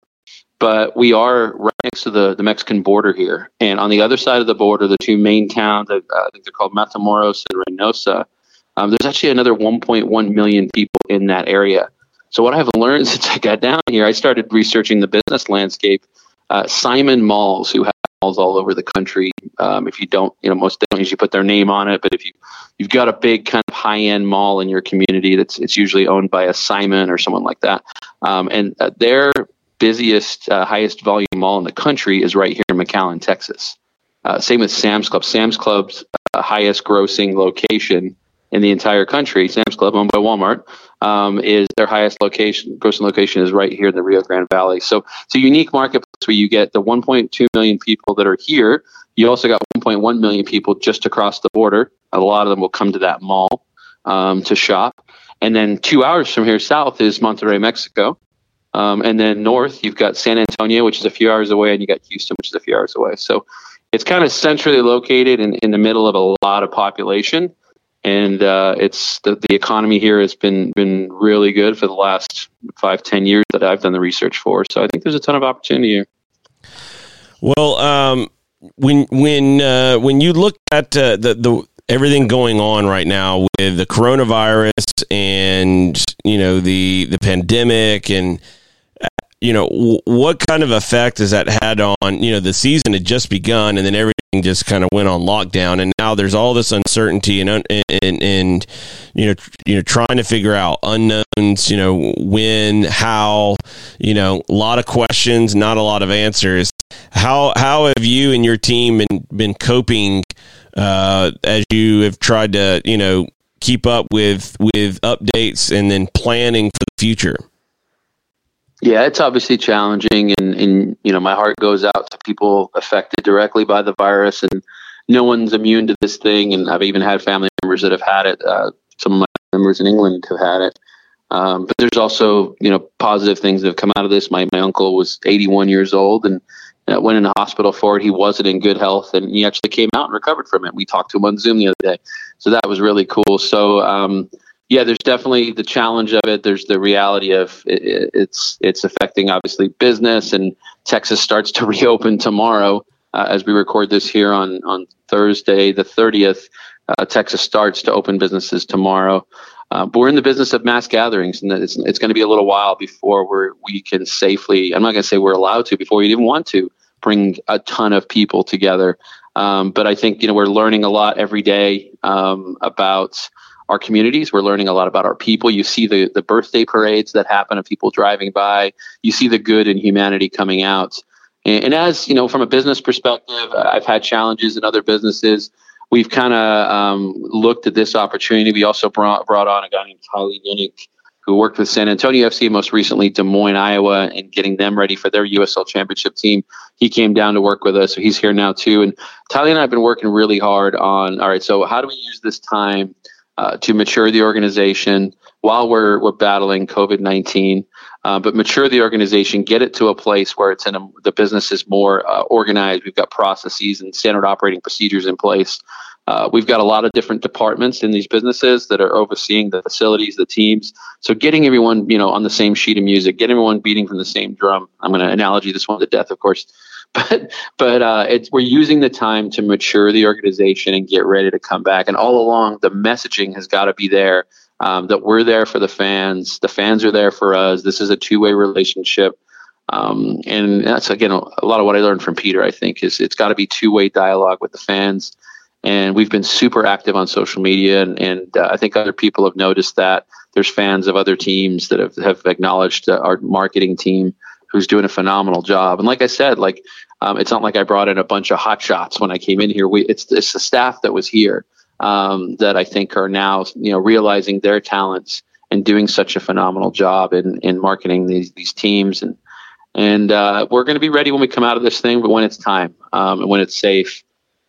but we are right next to the, the Mexican border here. And on the other side of the border, the two main towns, uh, I think they're called Matamoros and Reynosa, um, there's actually another 1.1 million people in that area. So what I've learned since I got down here, I started researching the business landscape. Uh, Simon Malls, who have malls all over the country. Um, if you don't, you know, most don't usually put their name on it, but if you you've got a big kind of high end mall in your community, that's it's usually owned by a Simon or someone like that. Um, and uh, their busiest, uh, highest volume mall in the country is right here in McAllen, Texas. Uh, same with Sam's Club. Sam's Club's uh, highest grossing location in the entire country, Sam's Club, owned by Walmart, um, is their highest location, grossing location is right here in the Rio Grande Valley. So it's a unique marketplace where you get the 1.2 million people that are here. You also got 1.1 million people just across the border. A lot of them will come to that mall um, to shop. And then two hours from here south is Monterrey, Mexico. Um, and then north, you've got San Antonio, which is a few hours away, and you got Houston, which is a few hours away. So it's kind of centrally located in, in the middle of a lot of population and uh, it's the, the economy here has been been really good for the last five ten years that I've done the research for. So I think there's a ton of opportunity here.
Well, um, when when uh, when you look at uh, the the everything going on right now with the coronavirus and you know the the pandemic and you know what kind of effect has that had on you know the season had just begun and then everything just kind of went on lockdown, and now there's all this uncertainty and and and you know you know trying to figure out unknowns. You know when, how, you know a lot of questions, not a lot of answers. How how have you and your team been been coping uh, as you have tried to you know keep up with with updates and then planning for the future?
Yeah, it's obviously challenging, and, and you know my heart goes out to people affected directly by the virus, and no one's immune to this thing. And I've even had family members that have had it. Uh, some of my members in England have had it. Um, but there's also you know positive things that have come out of this. My my uncle was 81 years old and uh, went in the hospital for it. He wasn't in good health, and he actually came out and recovered from it. We talked to him on Zoom the other day, so that was really cool. So um, yeah, there's definitely the challenge of it. There's the reality of it, it's it's affecting obviously business, and Texas starts to reopen tomorrow uh, as we record this here on on Thursday the 30th. Uh, Texas starts to open businesses tomorrow. Uh, but we're in the business of mass gatherings, and it's, it's going to be a little while before we we can safely. I'm not going to say we're allowed to before we even want to bring a ton of people together. Um, but I think you know we're learning a lot every day um, about our communities. We're learning a lot about our people. You see the, the birthday parades that happen of people driving by. You see the good and humanity coming out. And, and as you know, from a business perspective, I've had challenges in other businesses. We've kind of um, looked at this opportunity. We also brought brought on a guy named Tylee Nunick, who worked with San Antonio FC, most recently Des Moines, Iowa, and getting them ready for their USL Championship team. He came down to work with us, so he's here now too. And Tylee and I have been working really hard on. All right, so how do we use this time? Uh, to mature the organization while we're, we're battling COVID 19, uh, but mature the organization, get it to a place where it's in a, the business is more uh, organized. We've got processes and standard operating procedures in place. Uh, we've got a lot of different departments in these businesses that are overseeing the facilities, the teams. So getting everyone, you know, on the same sheet of music, getting everyone beating from the same drum. I'm going to analogy this one to death, of course but but uh, it's we're using the time to mature the organization and get ready to come back. And all along, the messaging has got to be there um, that we're there for the fans. The fans are there for us. This is a two way relationship. Um, and that's again a lot of what I learned from Peter. I think is it's got to be two way dialogue with the fans. And we've been super active on social media, and, and uh, I think other people have noticed that. There's fans of other teams that have, have acknowledged uh, our marketing team who's doing a phenomenal job. And like I said, like um, it's not like I brought in a bunch of hot shots when I came in here. We it's it's the staff that was here um, that I think are now you know realizing their talents and doing such a phenomenal job in in marketing these these teams and and uh, we're going to be ready when we come out of this thing, but when it's time um, and when it's safe.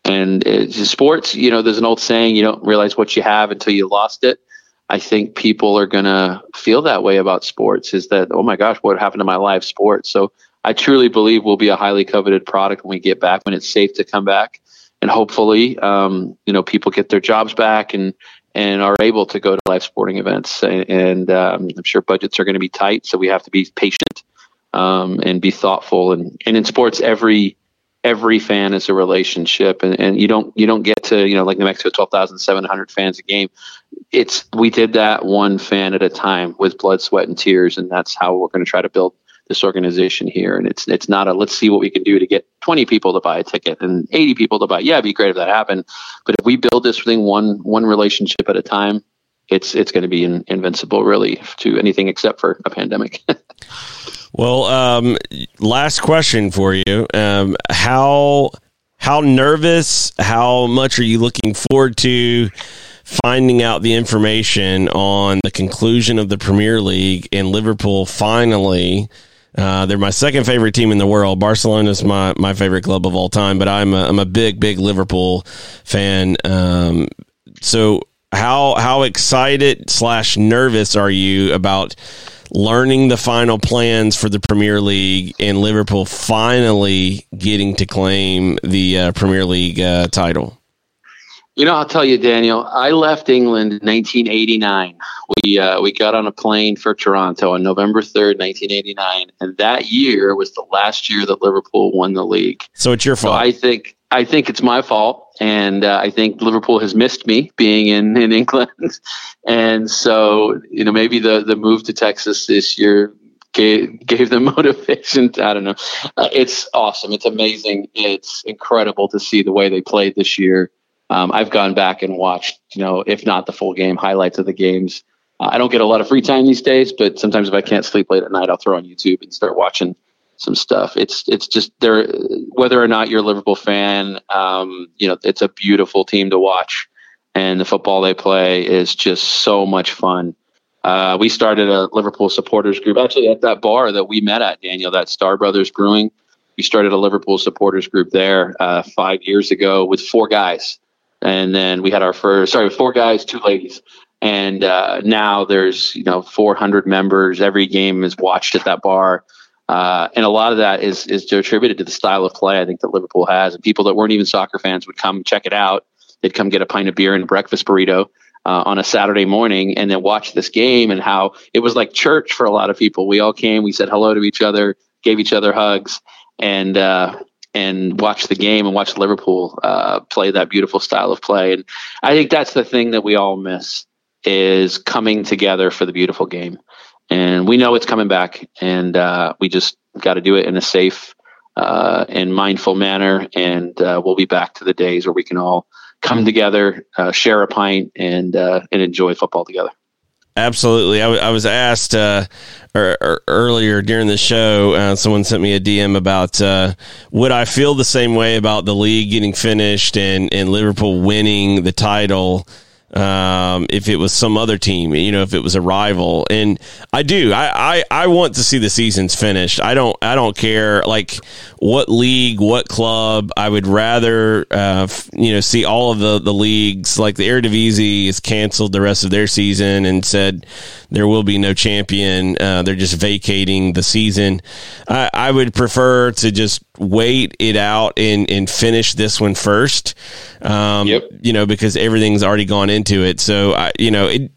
And it's, sports, you know, there's an old saying: you don't realize what you have until you lost it. I think people are going to feel that way about sports is that, oh my gosh, what happened to my live sports? So I truly believe we'll be a highly coveted product when we get back, when it's safe to come back. And hopefully, um, you know, people get their jobs back and, and are able to go to live sporting events. And, and um, I'm sure budgets are going to be tight. So we have to be patient um, and be thoughtful. And, and in sports, every, every fan is a relationship and, and you don't you don't get to you know like New Mexico 12,700 fans a game. It's we did that one fan at a time with blood sweat and tears and that's how we're going to try to build this organization here. And it's it's not a let's see what we can do to get 20 people to buy a ticket and 80 people to buy. Yeah it'd be great if that happened but if we build this thing one one relationship at a time it's it's going to be in, invincible really to anything except for a pandemic
Well, um, last question for you. Um, how how nervous? How much are you looking forward to finding out the information on the conclusion of the Premier League and Liverpool finally? Uh, they're my second favorite team in the world. Barcelona is my, my favorite club of all time, but I'm a, I'm a big, big Liverpool fan. Um, so how how excited slash nervous are you about learning the final plans for the Premier League and Liverpool finally getting to claim the uh, Premier League uh, title?
You know, I'll tell you, Daniel. I left England in 1989. We uh, we got on a plane for Toronto on November 3rd, 1989, and that year was the last year that Liverpool won the league.
So it's your fault.
So I think I think it's my fault, and uh, I think Liverpool has missed me being in in England, and so you know maybe the the move to Texas this year gave gave them motivation. To, I don't know. Uh, it's awesome. It's amazing. It's incredible to see the way they played this year. Um, I've gone back and watched, you know, if not the full game, highlights of the games. Uh, I don't get a lot of free time these days, but sometimes if I can't sleep late at night, I'll throw on YouTube and start watching some stuff. It's it's just there. Whether or not you're a Liverpool fan, um, you know, it's a beautiful team to watch, and the football they play is just so much fun. Uh, we started a Liverpool supporters group actually at that bar that we met at Daniel, that Starr Brothers Brewing. We started a Liverpool supporters group there uh, five years ago with four guys, and then we had our first sorry four guys, two ladies, and uh, now there's you know 400 members. Every game is watched at that bar. Uh, and a lot of that is is attributed to the style of play I think that Liverpool has, and people that weren't even soccer fans would come check it out. They'd come get a pint of beer and a breakfast burrito uh, on a Saturday morning, and then watch this game. And how it was like church for a lot of people. We all came, we said hello to each other, gave each other hugs, and uh, and watched the game and watched Liverpool uh, play that beautiful style of play. And I think that's the thing that we all miss is coming together for the beautiful game and we know it's coming back, and uh, we just got to do it in a safe uh, and mindful manner, and uh, we'll be back to the days where we can all come together, uh, share a pint, and uh, and enjoy football together.
Absolutely. I, w- I was asked uh, er, er, earlier during the show, uh, someone sent me a DM about uh, would I feel the same way about the league getting finished and, and Liverpool winning the title um, if it was some other team, you know, if it was a rival. And I do, I, I, I want to see the seasons finished. I don't, I don't care like what league, what club. I would rather, uh, you know, see all of the, the leagues like the Eredivisie has canceled the rest of their season and said there will be no champion. Uh, they're just vacating the season. I, I would prefer to just wait it out and, and finish this one first. Um, yep. You know, because everything's already gone into it. So I, you know, it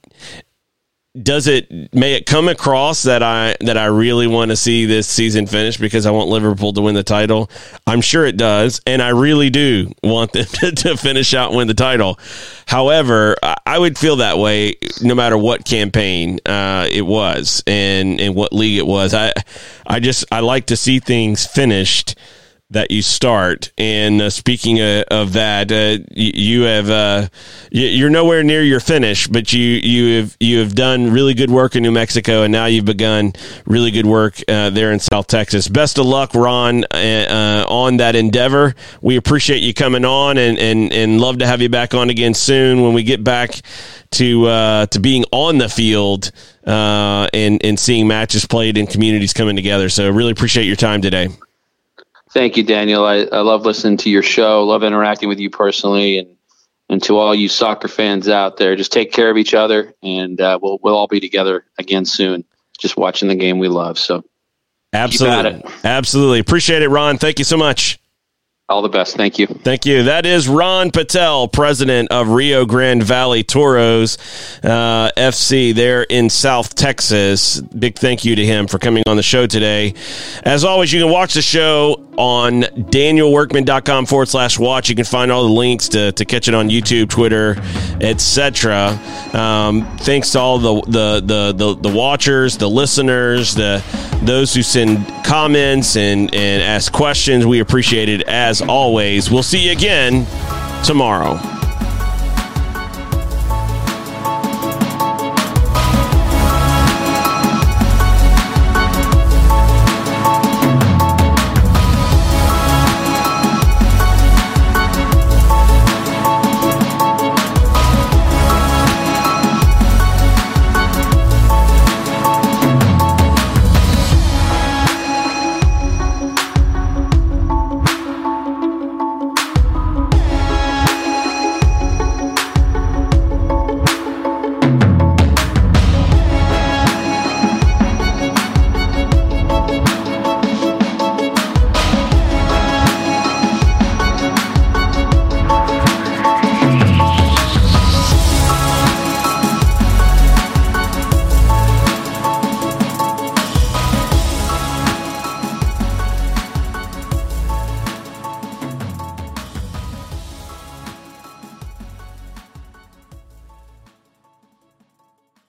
does it may it come across that I that I really want to see this season finish because I want Liverpool to win the title. I'm sure it does, and I really do want them to, to finish out and win the title. However, I would feel that way no matter what campaign uh, it was and and what league it was. I I just I like to see things finished that you start. And uh, speaking of, of that, uh, you, you, have uh, you're nowhere near your finish, but you you have you have done really good work in New Mexico, and now you've begun really good work uh, there in South Texas. Best of luck, Ron, uh, uh, on that endeavor. We appreciate you coming on, and and and love to have you back on again soon when we get back to to being on the field. and and seeing matches played and communities coming together. So really appreciate your time today.
Thank you, Daniel. I, I love listening to your show. Love interacting with you personally, and and to all you soccer fans out there, just take care of each other, and uh, we'll we'll all be together again soon. Just watching the game we love. So,
absolutely, absolutely appreciate it, Ron. Thank you so much.
All the best. Thank you.
Thank you. That is Ron Patel, president of Rio Grande Valley Toros uh, FC there in South Texas. Big thank you to him for coming on the show today. As always, you can watch the show on danielworkman.com forward slash watch. You can find all the links to, to catch it on YouTube, Twitter, etc. Um, thanks to all the, the, the, the, the watchers, the listeners, the those who send comments and, and ask questions. We appreciate it as always. We'll see you again tomorrow.